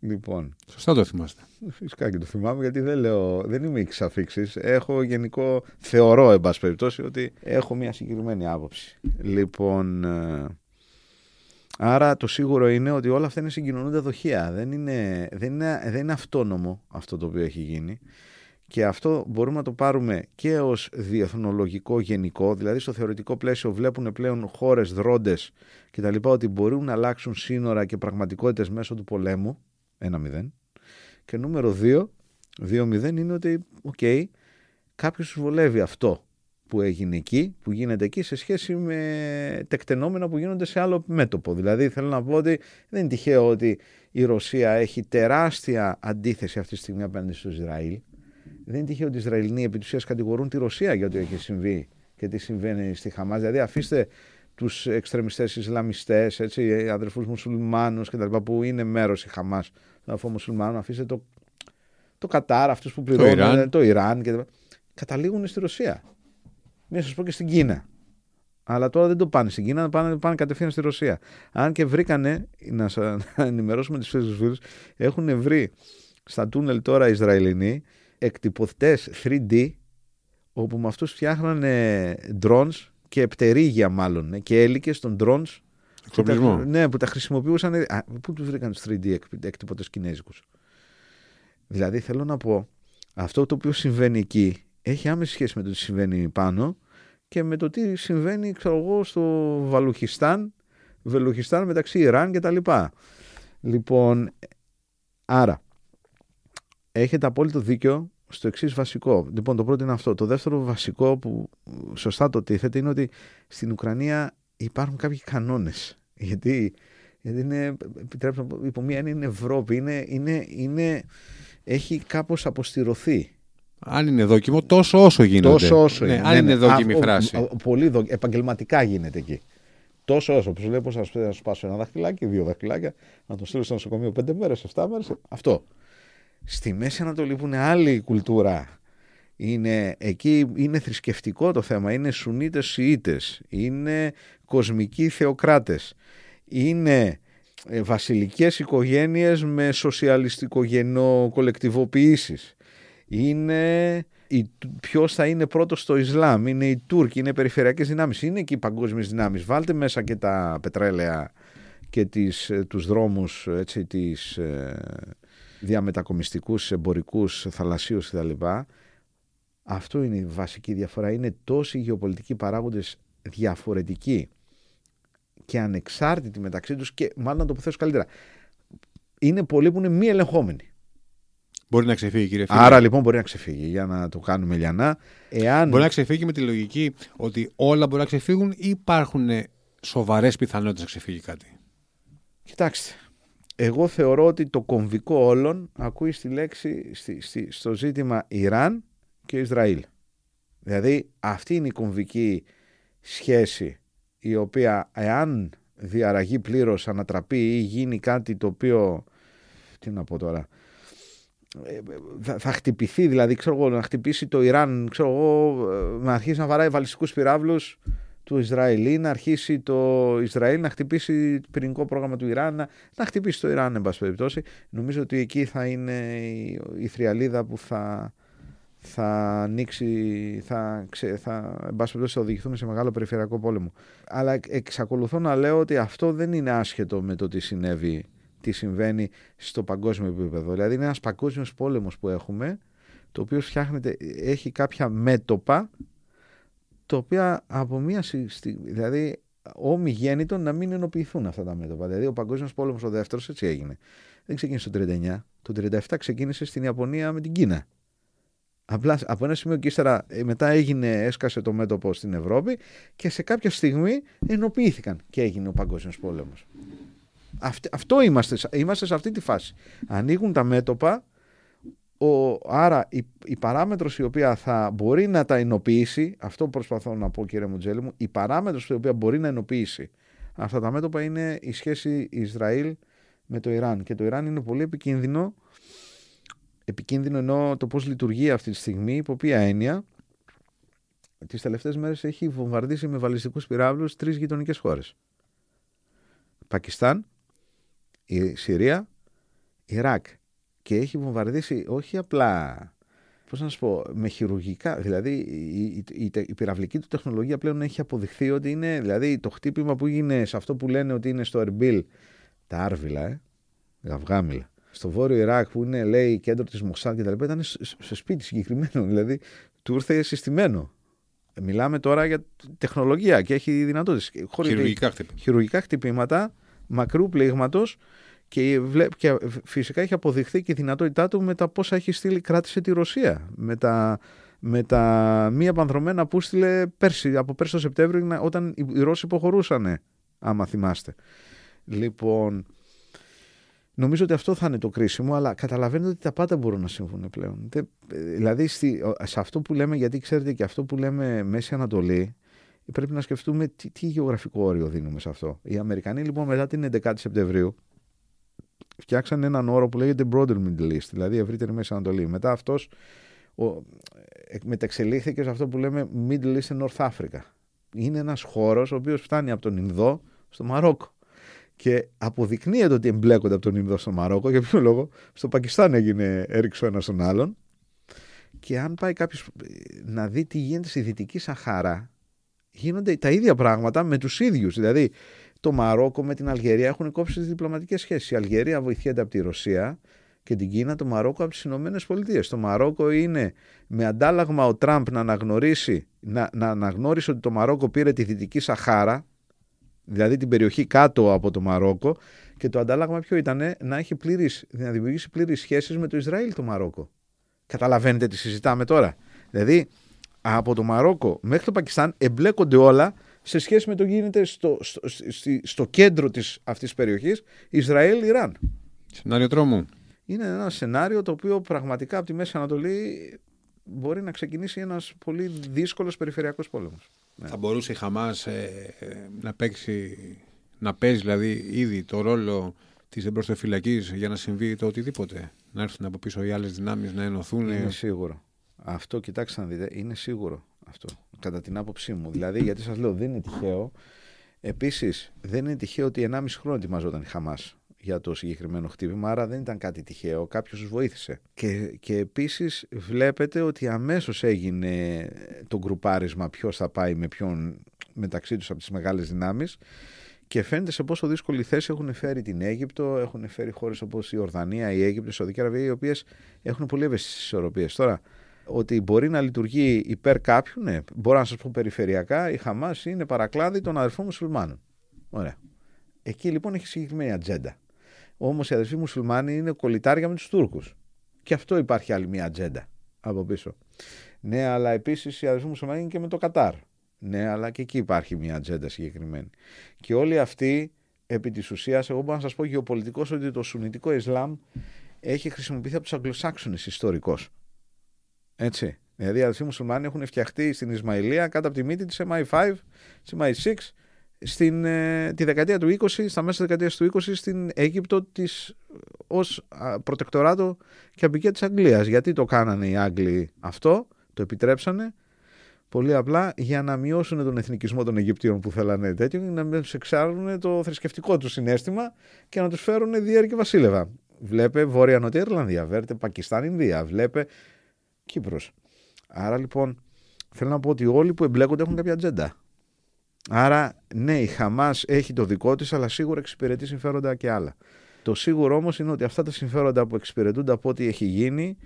Λοιπόν. Σωστά το θυμάστε. Φυσικά και το θυμάμαι γιατί δεν, λέω, δεν είμαι εξαφήξη. Έχω γενικό, θεωρώ εν πάση περιπτώσει ότι έχω μια συγκεκριμένη άποψη. Λοιπόν, ε, άρα το σίγουρο είναι ότι όλα αυτά είναι συγκοινωνούντα δοχεία. Δεν είναι, δεν, είναι, δεν είναι αυτόνομο αυτό το οποίο έχει γίνει. Και αυτό μπορούμε να το πάρουμε και ως διεθνολογικό γενικό, δηλαδή στο θεωρητικό πλαίσιο βλέπουν πλέον χώρες, δρώντες και τα λοιπά ότι μπορούν να αλλάξουν σύνορα και πραγματικότητες μέσω του πολέμου, 1-0. Και νούμερο 2, 2-0 είναι ότι, OK, okay, κάποιος βολεύει αυτό που έγινε εκεί, που γίνεται εκεί σε σχέση με τεκταινόμενα που γίνονται σε άλλο μέτωπο. Δηλαδή θέλω να πω ότι δεν είναι τυχαίο ότι η Ρωσία έχει τεράστια αντίθεση αυτή τη στιγμή απέναντι στο Ισραήλ δεν είναι τυχαίο ότι οι Ισραηλοί επί της κατηγορούν τη Ρωσία για το έχει συμβεί και τι συμβαίνει στη Χαμάς. Δηλαδή αφήστε τους εξτρεμιστές Ισλαμιστές, αδερφούς μουσουλμάνους κτλ. που είναι μέρος η Χαμάς των αδερφών μουσουλμάνων. Αφήστε το, το Κατάρ, αυτούς που πληρώνουν, το Ιράν, το Ιράν κτλ. Καταλήγουν στη Ρωσία. Μην σας πω και στην Κίνα. Αλλά τώρα δεν το πάνε στην Κίνα, πάνε, πάνε κατευθείαν στη Ρωσία. Αν και βρήκανε, να, σα ενημερώσουμε τους φίλους, έχουν βρει στα τούνελ τώρα Ισραηλινοί εκτυπωτές 3D όπου με αυτούς φτιάχνανε drones και επτερίγια μάλλον ε, και έλικες των drones που τα, ναι, που τα χρησιμοποιούσαν. Α, πού τους βρήκαν τους 3D εκτυπωτές Κινέζικους. Δηλαδή θέλω να πω, αυτό το οποίο συμβαίνει εκεί έχει άμεση σχέση με το τι συμβαίνει πάνω και με το τι συμβαίνει ξέρω εγώ, στο Βαλουχιστάν, Βελουχιστάν μεταξύ Ιράν και τα λοιπά. Λοιπόν, άρα έχετε απόλυτο δίκιο στο εξής βασικό. Λοιπόν, το πρώτο είναι αυτό. Το δεύτερο βασικό που σωστά το τίθεται είναι ότι στην Ουκρανία υπάρχουν κάποιοι κανόνες. Γιατί, γιατί είναι, επιτρέψτε να πω, υπό μία είναι Ευρώπη, είναι, είναι, είναι, έχει κάπως αποστηρωθεί. Αν είναι δόκιμο, τόσο όσο γίνεται. Τόσο όσο ναι, είναι. Αν ναι, είναι ναι. δόκιμη Α, φράση. Ο, ο, πολύ δο, επαγγελματικά γίνεται εκεί. Τόσο όσο. Που σου λέει πώ θα σου σπάσω ένα δαχτυλάκι, δύο δαχτυλάκια, να το στείλω στο νοσοκομείο πέντε μέρες, 7 μέρες. Αυτό. Στη Μέση Ανατολή που είναι άλλη κουλτούρα, είναι, εκεί είναι θρησκευτικό το θέμα, είναι Σουνίτες Σιήτες, είναι κοσμικοί θεοκράτες, είναι ε, βασιλικές οικογένειες με σοσιαλιστικογενό κολεκτιβοποιήσεις, είναι ποιος θα είναι πρώτος στο Ισλάμ, είναι οι Τούρκοι, είναι περιφερειακές δυνάμεις, είναι και οι παγκόσμιες δυνάμεις. Βάλτε μέσα και τα πετρέλαια και τις, ε, τους δρόμους έτσι, της, ε, διαμετακομιστικούς, εμπορικούς, θαλασσίους κτλ. Αυτό είναι η βασική διαφορά. Είναι τόσοι γεωπολιτικοί παράγοντες διαφορετικοί και ανεξάρτητοι μεταξύ τους και μάλλον να το αποθέσω καλύτερα. Είναι πολλοί που είναι μη ελεγχόμενοι. Μπορεί να ξεφύγει, κύριε Φίλε. Άρα λοιπόν μπορεί να ξεφύγει για να το κάνουμε λιανά. Εάν... Μπορεί να ξεφύγει με τη λογική ότι όλα μπορεί να ξεφύγουν ή υπάρχουν σοβαρές πιθανότητες να ξεφύγει κάτι; Κοιτάξτε, εγώ θεωρώ ότι το κομβικό όλων ακούει στη λέξη, στη, στη, στο ζήτημα Ιράν και Ισραήλ. Δηλαδή αυτή είναι η κομβική σχέση η οποία εάν διαραγεί πλήρως, ανατραπεί ή γίνει κάτι το οποίο, τι να πω τώρα, ε, θα, θα χτυπηθεί δηλαδή, ξέρω εγώ, να χτυπήσει το Ιράν, ξέρω εγώ, ε, να αρχίσει να βαράει βαλιστικούς πυράβλους του Ισραήλ να αρχίσει το Ισραήλ να χτυπήσει το πυρηνικό πρόγραμμα του Ιράν, να, να χτυπήσει το Ιράν, εν πάση περιπτώσει. Νομίζω ότι εκεί θα είναι η, η θριαλίδα που θα, θα ανοίξει, θα, ξε, θα, εν πάση περιπτώσει, θα οδηγηθούμε σε μεγάλο περιφερειακό πόλεμο. Αλλά εξακολουθώ να λέω ότι αυτό δεν είναι άσχετο με το τι συνέβη, τι συμβαίνει στο παγκόσμιο επίπεδο. Δηλαδή είναι ένας παγκόσμιος πόλεμος που έχουμε, το οποίο φτιάχνεται, έχει κάποια μέτωπα τα οποία από μία στιγμή, δηλαδή όμοι γέννητον να μην ενοποιηθούν αυτά τα μέτωπα. Δηλαδή ο Παγκόσμιος Πόλεμος ο δεύτερος έτσι έγινε. Δεν ξεκίνησε το 39. Το 37 ξεκίνησε στην Ιαπωνία με την Κίνα. Απλά από ένα σημείο και ύστερα ε, μετά έγινε, έσκασε το μέτωπο στην Ευρώπη και σε κάποια στιγμή ενοποιήθηκαν και έγινε ο Παγκόσμιος Πόλεμος. Αυτό είμαστε, είμαστε σε αυτή τη φάση. Ανοίγουν τα μέτωπα, ο, άρα η, η παράμετρος η οποία θα μπορεί να τα ενοποιήσει, αυτό προσπαθώ να πω κύριε Μουτζέλη μου, η παράμετρος η οποία μπορεί να ενοποιήσει αυτά τα μέτωπα είναι η σχέση Ισραήλ με το Ιράν. Και το Ιράν είναι πολύ επικίνδυνο, επικίνδυνο ενώ το πώς λειτουργεί αυτή τη στιγμή, υπό ποια έννοια, τις τελευταίες μέρες έχει βομβαρδίσει με βαλιστικούς πυράβλους τρεις γειτονικές χώρες. Πακιστάν, η Συρία, Ιράκ. Και έχει βομβαρδίσει όχι απλά, πώς να σου πω, με χειρουργικά. Δηλαδή η, η, η, η πυραυλική του τεχνολογία πλέον έχει αποδειχθεί ότι είναι, δηλαδή το χτύπημα που έγινε σε αυτό που λένε ότι είναι στο Ερμπίλ, τα Άρβιλα, ε, Γαυγάμιλα. Στο βόρειο Ιράκ που είναι, λέει, κέντρο της Μοσάν και τα λοιπά, ήταν σε σπίτι συγκεκριμένο. Δηλαδή του ήρθε συστημένο. Μιλάμε τώρα για τεχνολογία και έχει δυνατότητες. Χειρουργικά χτυπήματα. Χειρουργικά χτυπήματα μακρού πλήγματος και, και φυσικά έχει αποδειχθεί και η δυνατότητά του με τα πόσα έχει στείλει κράτησε τη Ρωσία. Με τα, με τα μία πανδρομένα που στείλε πέρσι, από πέρσι το Σεπτέμβριο όταν οι Ρώσοι υποχωρούσαν, άμα θυμάστε. Λοιπόν, Νομίζω ότι αυτό θα είναι το κρίσιμο, αλλά καταλαβαίνετε ότι τα πάντα μπορούν να συμβούν πλέον. Δηλαδή, στη, σε αυτό που λέμε, γιατί ξέρετε και αυτό που λέμε Μέση Ανατολή, πρέπει να σκεφτούμε τι, τι γεωγραφικό όριο δίνουμε σε αυτό. Οι Αμερικανοί λοιπόν μετά την 11η Σεπτεμβρίου φτιάξαν έναν όρο που λέγεται Broader Middle East, δηλαδή ευρύτερη Μέση Ανατολή. Μετά αυτός μεταξελίχθηκε σε αυτό που λέμε Middle East and North Africa. Είναι ένας χώρος ο οποίος φτάνει από τον Ινδό στο Μαρόκο. Και αποδεικνύεται ότι εμπλέκονται από τον Ινδό στο Μαρόκο. Για ποιο λόγο, στο Πακιστάν έγινε έριξο ένας τον άλλον. Και αν πάει κάποιος να δει τι γίνεται στη Δυτική Σαχάρα, γίνονται τα ίδια πράγματα με τους ίδιους. Δηλαδή, το Μαρόκο με την Αλγερία έχουν κόψει τις διπλωματικές σχέσεις. Η Αλγερία βοηθιέται από τη Ρωσία και την Κίνα, το Μαρόκο από τις Ηνωμένες Πολιτείες. Το Μαρόκο είναι με αντάλλαγμα ο Τραμπ να αναγνωρίσει, να, να αναγνώρισε ότι το Μαρόκο πήρε τη Δυτική Σαχάρα, δηλαδή την περιοχή κάτω από το Μαρόκο, και το αντάλλαγμα ποιο ήταν να, έχει πλήρης, να δημιουργήσει πλήρε σχέσεις με το Ισραήλ το Μαρόκο. Καταλαβαίνετε τι συζητάμε τώρα. Δηλαδή, από το Μαρόκο μέχρι το Πακιστάν εμπλέκονται όλα σε σχέση με το γίνεται στο, στο, στο, κέντρο της, αυτής της περιοχής Ισραήλ-Ιράν. Σενάριο τρόμου. Είναι ένα σενάριο το οποίο πραγματικά από τη Μέση Ανατολή μπορεί να ξεκινήσει ένας πολύ δύσκολος περιφερειακός πόλεμος. Ναι. Θα μπορούσε η Χαμάς ε, να παίξει, να παίζει δηλαδή ήδη το ρόλο της εμπροστοφυλακής για να συμβεί το οτιδήποτε. Να έρθουν από πίσω οι άλλες δυνάμεις να ενωθούν. Είναι σίγουρο. Αυτό κοιτάξτε να δείτε, είναι σίγουρο αυτό, κατά την άποψή μου. Δηλαδή, γιατί σας λέω, δεν είναι τυχαίο. Επίσης, δεν είναι τυχαίο ότι 1,5 χρόνο ετοιμαζόταν η Χαμάς για το συγκεκριμένο χτύπημα, άρα δεν ήταν κάτι τυχαίο. Κάποιος τους βοήθησε. Και, και επίσης, βλέπετε ότι αμέσως έγινε το γκρουπάρισμα ποιος θα πάει με ποιον μεταξύ τους από τις μεγάλες δυνάμεις. Και φαίνεται σε πόσο δύσκολη θέση έχουν φέρει την Αίγυπτο, έχουν φέρει χώρες όπως η Ορδανία, η Αίγυπτο, η Σαουδική Αραβία, οι οποίες έχουν πολύ ευαίσθητε ισορροπίε. Τώρα, ότι μπορεί να λειτουργεί υπέρ κάποιου, ναι. Μπορώ να σας πω περιφερειακά, η Χαμάς είναι παρακλάδι των αδερφών μουσουλμάνων. Ωραία. Εκεί λοιπόν έχει συγκεκριμένη ατζέντα. Όμως οι αδερφοί μουσουλμάνοι είναι κολλητάρια με τους Τούρκους. Και αυτό υπάρχει άλλη μια ατζέντα από πίσω. Ναι, αλλά επίσης οι αδερφοί μουσουλμάνοι είναι και με το Κατάρ. Ναι, αλλά και εκεί υπάρχει μια ατζέντα συγκεκριμένη. Και όλοι αυτοί, επί της ουσίας, εγώ μπορώ να σας πω γεωπολιτικώ ότι το Σουνητικό Ισλάμ έχει χρησιμοποιηθεί από τους Αγγλοσάξονες ιστορικώ. Έτσι. Δηλαδή οι αδελφοί μουσουλμάνοι έχουν φτιαχτεί στην Ισμαηλία κάτω από τη μύτη της MI5, τη MI6, στην, ε, τη δεκαετία του 20, στα μέσα της δεκαετίας του 20 στην Αίγυπτο της, ως προτεκτοράτο και απικία της Αγγλίας. Γιατί το κάνανε οι Άγγλοι αυτό, το επιτρέψανε, πολύ απλά για να μειώσουν τον εθνικισμό των Αιγυπτίων που θέλανε τέτοιο, να τους εξάρουν το θρησκευτικό τους συνέστημα και να τους φέρουν διέρη και βασίλευα. Βλέπε Βόρεια Νότια Ιρλανδία, βλέπε Πακιστάν, Ινδία, βλέπε Κύπρος. Άρα λοιπόν θέλω να πω ότι όλοι που εμπλέκονται έχουν κάποια ατζέντα. Άρα ναι η Χαμάς έχει το δικό της αλλά σίγουρα εξυπηρετεί συμφέροντα και άλλα. Το σίγουρο όμως είναι ότι αυτά τα συμφέροντα που εξυπηρετούνται από ό,τι έχει γίνει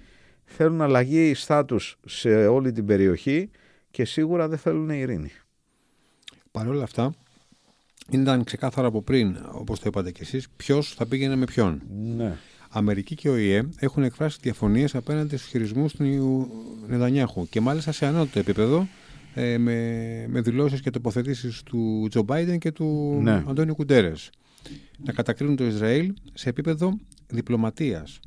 θέλουν αλλαγή στάτους σε όλη την περιοχή και σίγουρα δεν θέλουν ειρήνη. Παρ' όλα αυτά, ήταν ξεκάθαρα από πριν, όπως το είπατε κι εσείς, ποιος θα πήγαινε με ποιον. Ναι. Αμερική και ο ΙΕ έχουν εκφράσει διαφωνίες απέναντι στους χειρισμούς του Νεδανιάχου και μάλιστα σε ανώτατο επίπεδο ε, με, με δηλώσεις και τοποθετήσεις του Τζο Μπάιντεν και του ναι. Αντώνιου Κουντέρες. να κατακρίνουν το Ισραήλ σε επίπεδο διπλωματίας.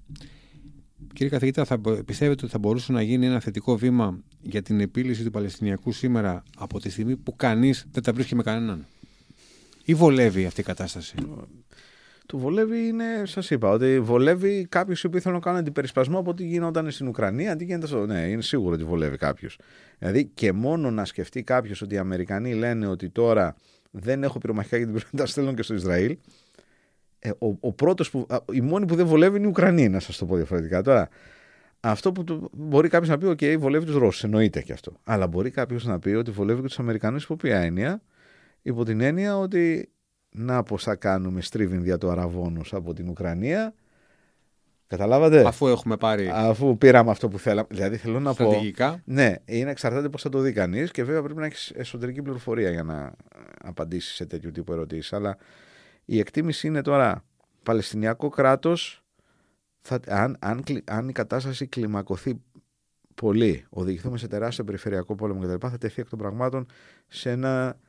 Κύριε καθηγητά, θα, πιστεύετε ότι θα μπορούσε να γίνει ένα θετικό βήμα για την επίλυση του Παλαιστινιακού σήμερα από τη στιγμή που κανείς δεν τα βρίσκει με κανέναν; Ή βολεύει αυτή η κατάσταση; Του βολεύει είναι, σας είπα, ότι βολεύει κάποιου οι οποίοι θέλουν να κάνουν αντιπερισπασμό από ό,τι γινόταν στην Ουκρανία, αντί γίνεται στο. Ναι, είναι σίγουρο ότι βολεύει κάποιος. Δηλαδή και μόνο να σκεφτεί κάποιος ότι οι Αμερικανοί λένε ότι τώρα δεν έχω πυρομαχικά γιατί πρέπει να τα στέλνουν και στο Ισραήλ. Ε, ο, ο πρώτος που, η μόνη που δεν βολεύει είναι η Ουκρανία, να σας το πω διαφορετικά. Τώρα, αυτό που το, μπορεί κάποιος να πει, OK, βολεύει τους Ρώσους, εννοείται και αυτό. Αλλά μπορεί κάποιος να πει ότι βολεύει και τους Αμερικανούς υπό ποια έννοια, υπό την έννοια ότι να πώ θα κάνουμε στρίβιν δια του Αραβόνου από την Ουκρανία. Καταλάβατε; Αφού έχουμε πάρει. Αφού πήραμε αυτό που θέλαμε. Δηλαδή θέλω να στρατηγικά. πω. Ναι, είναι εξαρτάται πώς θα το δει κανείς και βέβαια πρέπει να έχεις εσωτερική πληροφορία για να απαντήσεις σε τέτοιου τύπου ερωτήσεις. Αλλά η εκτίμηση είναι τώρα Παλαιστινιακό κράτος. Αν, αν, αν η κατάσταση κλιμακωθεί πολύ, οδηγηθούμε σε τεράστιο περιφερειακό πόλεμο κτλ., θα τεθεί εκ των πραγμάτων σε ένα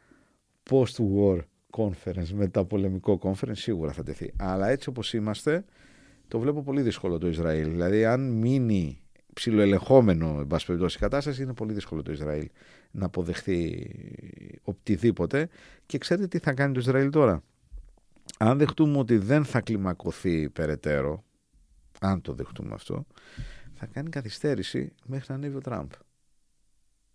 post-war conference, μεταπολεμικό conference, σίγουρα θα τεθεί. Αλλά έτσι όπως είμαστε, το βλέπω πολύ δύσκολο το Ισραήλ. Δηλαδή, αν μείνει ψηλοελεγχόμενο, εν πάση περιπτώσει, η κατάσταση, είναι πολύ δύσκολο το Ισραήλ να αποδεχθεί οτιδήποτε. Και ξέρετε τι θα κάνει το Ισραήλ τώρα; Αν δεχτούμε ότι δεν θα κλιμακωθεί περαιτέρω, αν το δεχτούμε αυτό, θα κάνει καθυστέρηση μέχρι να ανέβει ο Τραμπ.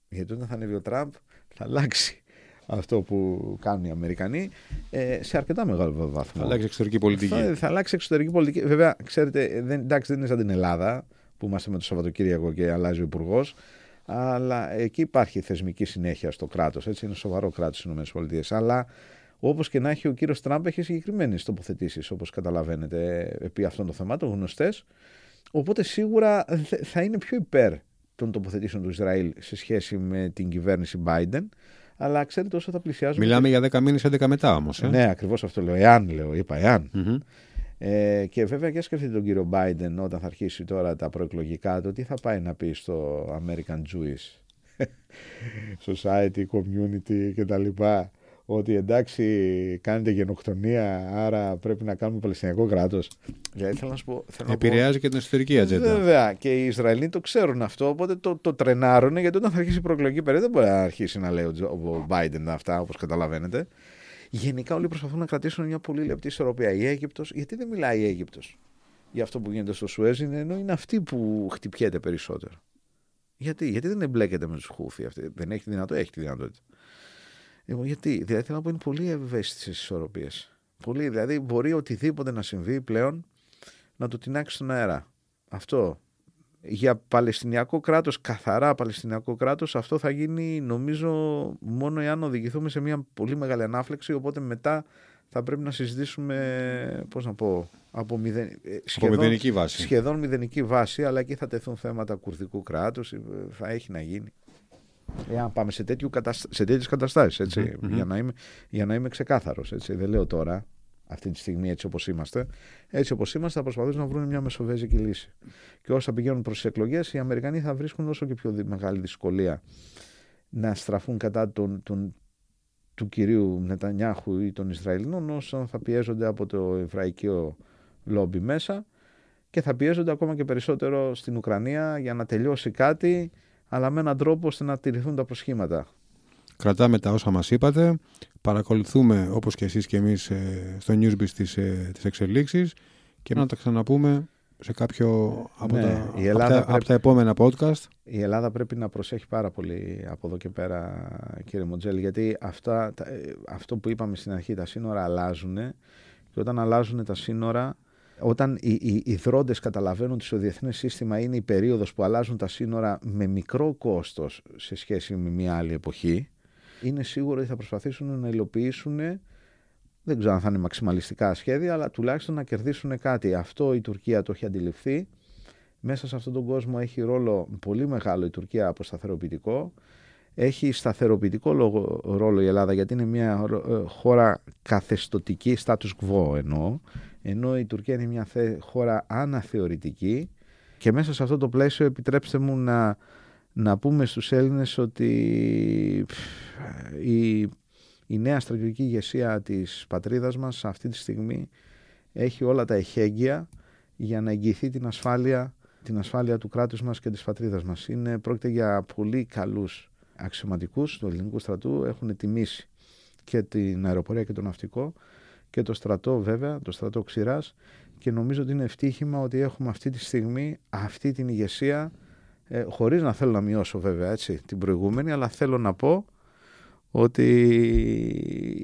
Γιατί όταν θα ανέβει ο Τραμπ θα αλλάξει αυτό που κάνουν οι Αμερικανοί ε, σε αρκετά μεγάλο βαθμό. Θα αλλάξει εξωτερική πολιτική. Θα, θα αλλάξει εξωτερική πολιτική. Βέβαια, ξέρετε, δεν, εντάξει, δεν είναι σαν την Ελλάδα που είμαστε με το Σαββατοκύριακο και αλλάζει ο Υπουργός. Αλλά εκεί υπάρχει θεσμική συνέχεια στο κράτος. Έτσι, είναι σοβαρό κράτος στις ΗΠΑ. Αλλά όπως και να έχει, ο κύριος Τραμπ έχει συγκεκριμένες τοποθετήσεις, όπως καταλαβαίνετε, επί αυτών των θεμάτων, γνωστές. Οπότε σίγουρα θα είναι πιο υπέρ των τοποθετήσεων του Ισραήλ σε σχέση με την κυβέρνηση Biden. Αλλά ξέρετε όσο θα πλησιάζουμε. Μιλάμε για 10 μήνες, 11 μετά όμως. Ε; Ναι, ακριβώς αυτό λέω. Εάν λέω, είπα, εάν. Mm-hmm. Ε, και βέβαια και σκεφτείτε τον κύριο Biden όταν θα αρχίσει τώρα τα προεκλογικά του, τι θα πάει να πει στο American Jewish Society, Community κτλ ότι εντάξει κάνετε γενοκτονία, άρα πρέπει να κάνουμε Παλαιστινιακό κράτος. Δηλαδή, θέλω να σου πω, θέλω Επηρεάζει πω... και την εσωτερική ατζέντα. Βέβαια. Και οι Ισραηλοί το ξέρουν αυτό, οπότε το, το τρενάρουν, γιατί όταν θα αρχίσει η προεκλογική περίοδο δεν μπορεί να αρχίσει να λέει ο Biden αυτά, όπως καταλαβαίνετε. Γενικά όλοι προσπαθούν να κρατήσουν μια πολύ λεπτή ισορροπία. Η Αίγυπτος, γιατί δεν μιλάει η Αίγυπτος για αυτό που γίνεται στο Σουέζ, ενώ είναι αυτή που χτυπιέται περισσότερο. Γιατί, γιατί δεν εμπλέκεται με τους Χούφι αυτή, δεν έχει τη δυνατότητα, έχει τη δυνατότητα. Λοιπόν, γιατί, δηλαδή θέλω να πω είναι πολύ ευαίσθητες ισορροπίες. Πολύ, δηλαδή μπορεί οτιδήποτε να συμβεί πλέον να το τεινάξει στον αέρα. Αυτό. Για Παλαιστινιακό κράτος, καθαρά Παλαιστινιακό κράτος, αυτό θα γίνει νομίζω μόνο εάν οδηγηθούμε σε μια πολύ μεγάλη ανάφλεξη, οπότε μετά θα πρέπει να συζητήσουμε, πώς να πω, από, μηδεν, ε, σχεδόν, από μηδενική βάση. Σχεδόν μηδενική βάση, αλλά εκεί θα τεθούν θέματα κουρδικού κράτους, ε, θα έχει να γίνει. Εάν πάμε σε, τέτοιου, σε τέτοιες καταστάσεις, για, να είμαι, για να είμαι ξεκάθαρος. Έτσι. Δεν λέω τώρα, αυτή τη στιγμή έτσι όπως είμαστε. Έτσι όπως είμαστε θα προσπαθήσουν να βρουν μια μεσοβέζικη λύση. Και όσο πηγαίνουν προς τις εκλογές, οι Αμερικανοί θα βρίσκουν όσο και πιο μεγάλη δυσκολία να στραφούν κατά τον, τον, του κυρίου Νετανιάχου ή των Ισραηλινών όσο θα πιέζονται από το εβραϊκό λόμπι μέσα και θα πιέζονται ακόμα και περισσότερο στην Ουκρανία για να τελειώσει κάτι αλλά με έναν τρόπο ώστε να τηρηθούν τα προσχήματα. Κρατάμε τα όσα μας είπατε, παρακολουθούμε όπως και εσείς και εμείς ε, στο Newsbeat τις, ε, τις εξελίξεις και να τα ξαναπούμε σε κάποιο από, ναι, τα, η Ελλάδα από, τα, από τα επόμενα podcast. Η Ελλάδα πρέπει να προσέχει πάρα πολύ από εδώ και πέρα κύριε Μοντζέλη γιατί αυτά, ε, αυτό που είπαμε στην αρχή τα σύνορα αλλάζουν και όταν αλλάζουν τα σύνορα όταν οι, οι, οι δρόντες καταλαβαίνουν ότι στο διεθνές σύστημα είναι η περίοδος που αλλάζουν τα σύνορα με μικρό κόστος σε σχέση με μια άλλη εποχή, είναι σίγουρο ότι θα προσπαθήσουν να υλοποιήσουν, δεν ξέρω αν θα είναι μαξιμαλιστικά σχέδια, αλλά τουλάχιστον να κερδίσουν κάτι. Αυτό η Τουρκία το έχει αντιληφθεί. Μέσα σε αυτόν τον κόσμο έχει ρόλο πολύ μεγάλο η Τουρκία από σταθεροποιητικό. Έχει σταθεροποιητικό ρόλο η Ελλάδα γιατί είναι μια ε, χώρα καθεστοτική, status quo εννοώ ενώ η Τουρκία είναι μια χώρα αναθεωρητική και μέσα σε αυτό το πλαίσιο επιτρέψτε μου να, να πούμε στους Έλληνες ότι η, η νέα στρατιωτική ηγεσία της πατρίδας μας αυτή τη στιγμή έχει όλα τα εχέγγυα για να εγγυηθεί την ασφάλεια, την ασφάλεια του κράτους μας και της πατρίδας μας. Είναι, πρόκειται για πολύ καλούς αξιωματικούς του ελληνικού στρατού, έχουν τιμήσει και την αεροπορία και το ναυτικό και το στρατό βέβαια, το στρατό ξηράς και νομίζω ότι είναι ευτύχημα ότι έχουμε αυτή τη στιγμή αυτή την ηγεσία ε, χωρίς να θέλω να μειώσω βέβαια έτσι, την προηγούμενη αλλά θέλω να πω ότι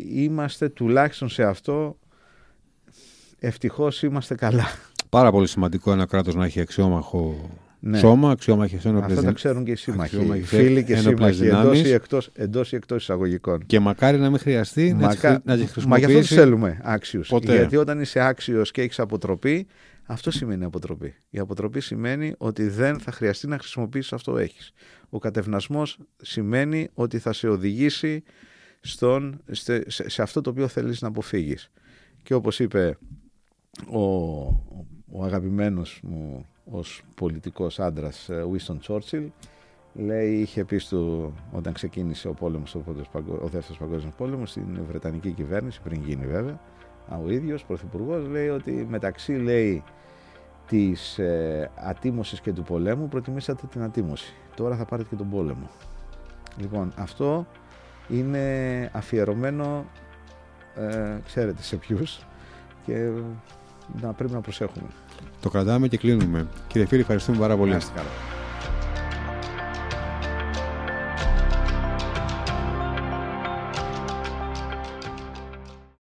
είμαστε τουλάχιστον σε αυτό ευτυχώς είμαστε καλά. Πάρα πολύ σημαντικό ένα κράτος να έχει αξιόμαχο ναι. σώμα, αξιόμαχε ένοπλε Αυτά τα ξέρουν και οι σύμμαχοι. Φίλοι και σύμμαχοι εντός ή εκτό εντός ή εκτός εισαγωγικών. Και μακάρι να μην χρειαστεί Μακα... να τις χρησιμοποιήσεις. Μα γι' αυτό τους θέλουμε άξιους. Γιατί όταν είσαι άξιος και έχεις αποτροπή, αυτό σημαίνει αποτροπή. Η αποτροπή σημαίνει ότι δεν θα χρειαστεί να χρησιμοποιήσεις αυτό που έχεις. Ο κατευνασμός σημαίνει ότι θα σε οδηγήσει στον, σε, αυτό το οποίο θέλεις να αποφύγεις. Και όπως είπε ο, ο αγαπημένος μου ως πολιτικός άντρας ε, Winston Churchill λέει είχε πει στο, όταν ξεκίνησε ο πόλεμος ο, ο δεύτερος παγκόσμιος πόλεμος στην Βρετανική κυβέρνηση πριν γίνει βέβαια ο ίδιος πρωθυπουργός λέει ότι μεταξύ λέει της ε, ατίμωσης και του πολέμου προτιμήσατε την ατίμωση. Τώρα θα πάρετε και τον πόλεμο. Λοιπόν αυτό είναι αφιερωμένο ε, ξέρετε σε ποιους και να πρέπει να προσέχουμε το κρατάμε και κλείνουμε. Κύριε φίλοι, ευχαριστούμε πάρα πολύ. καλά.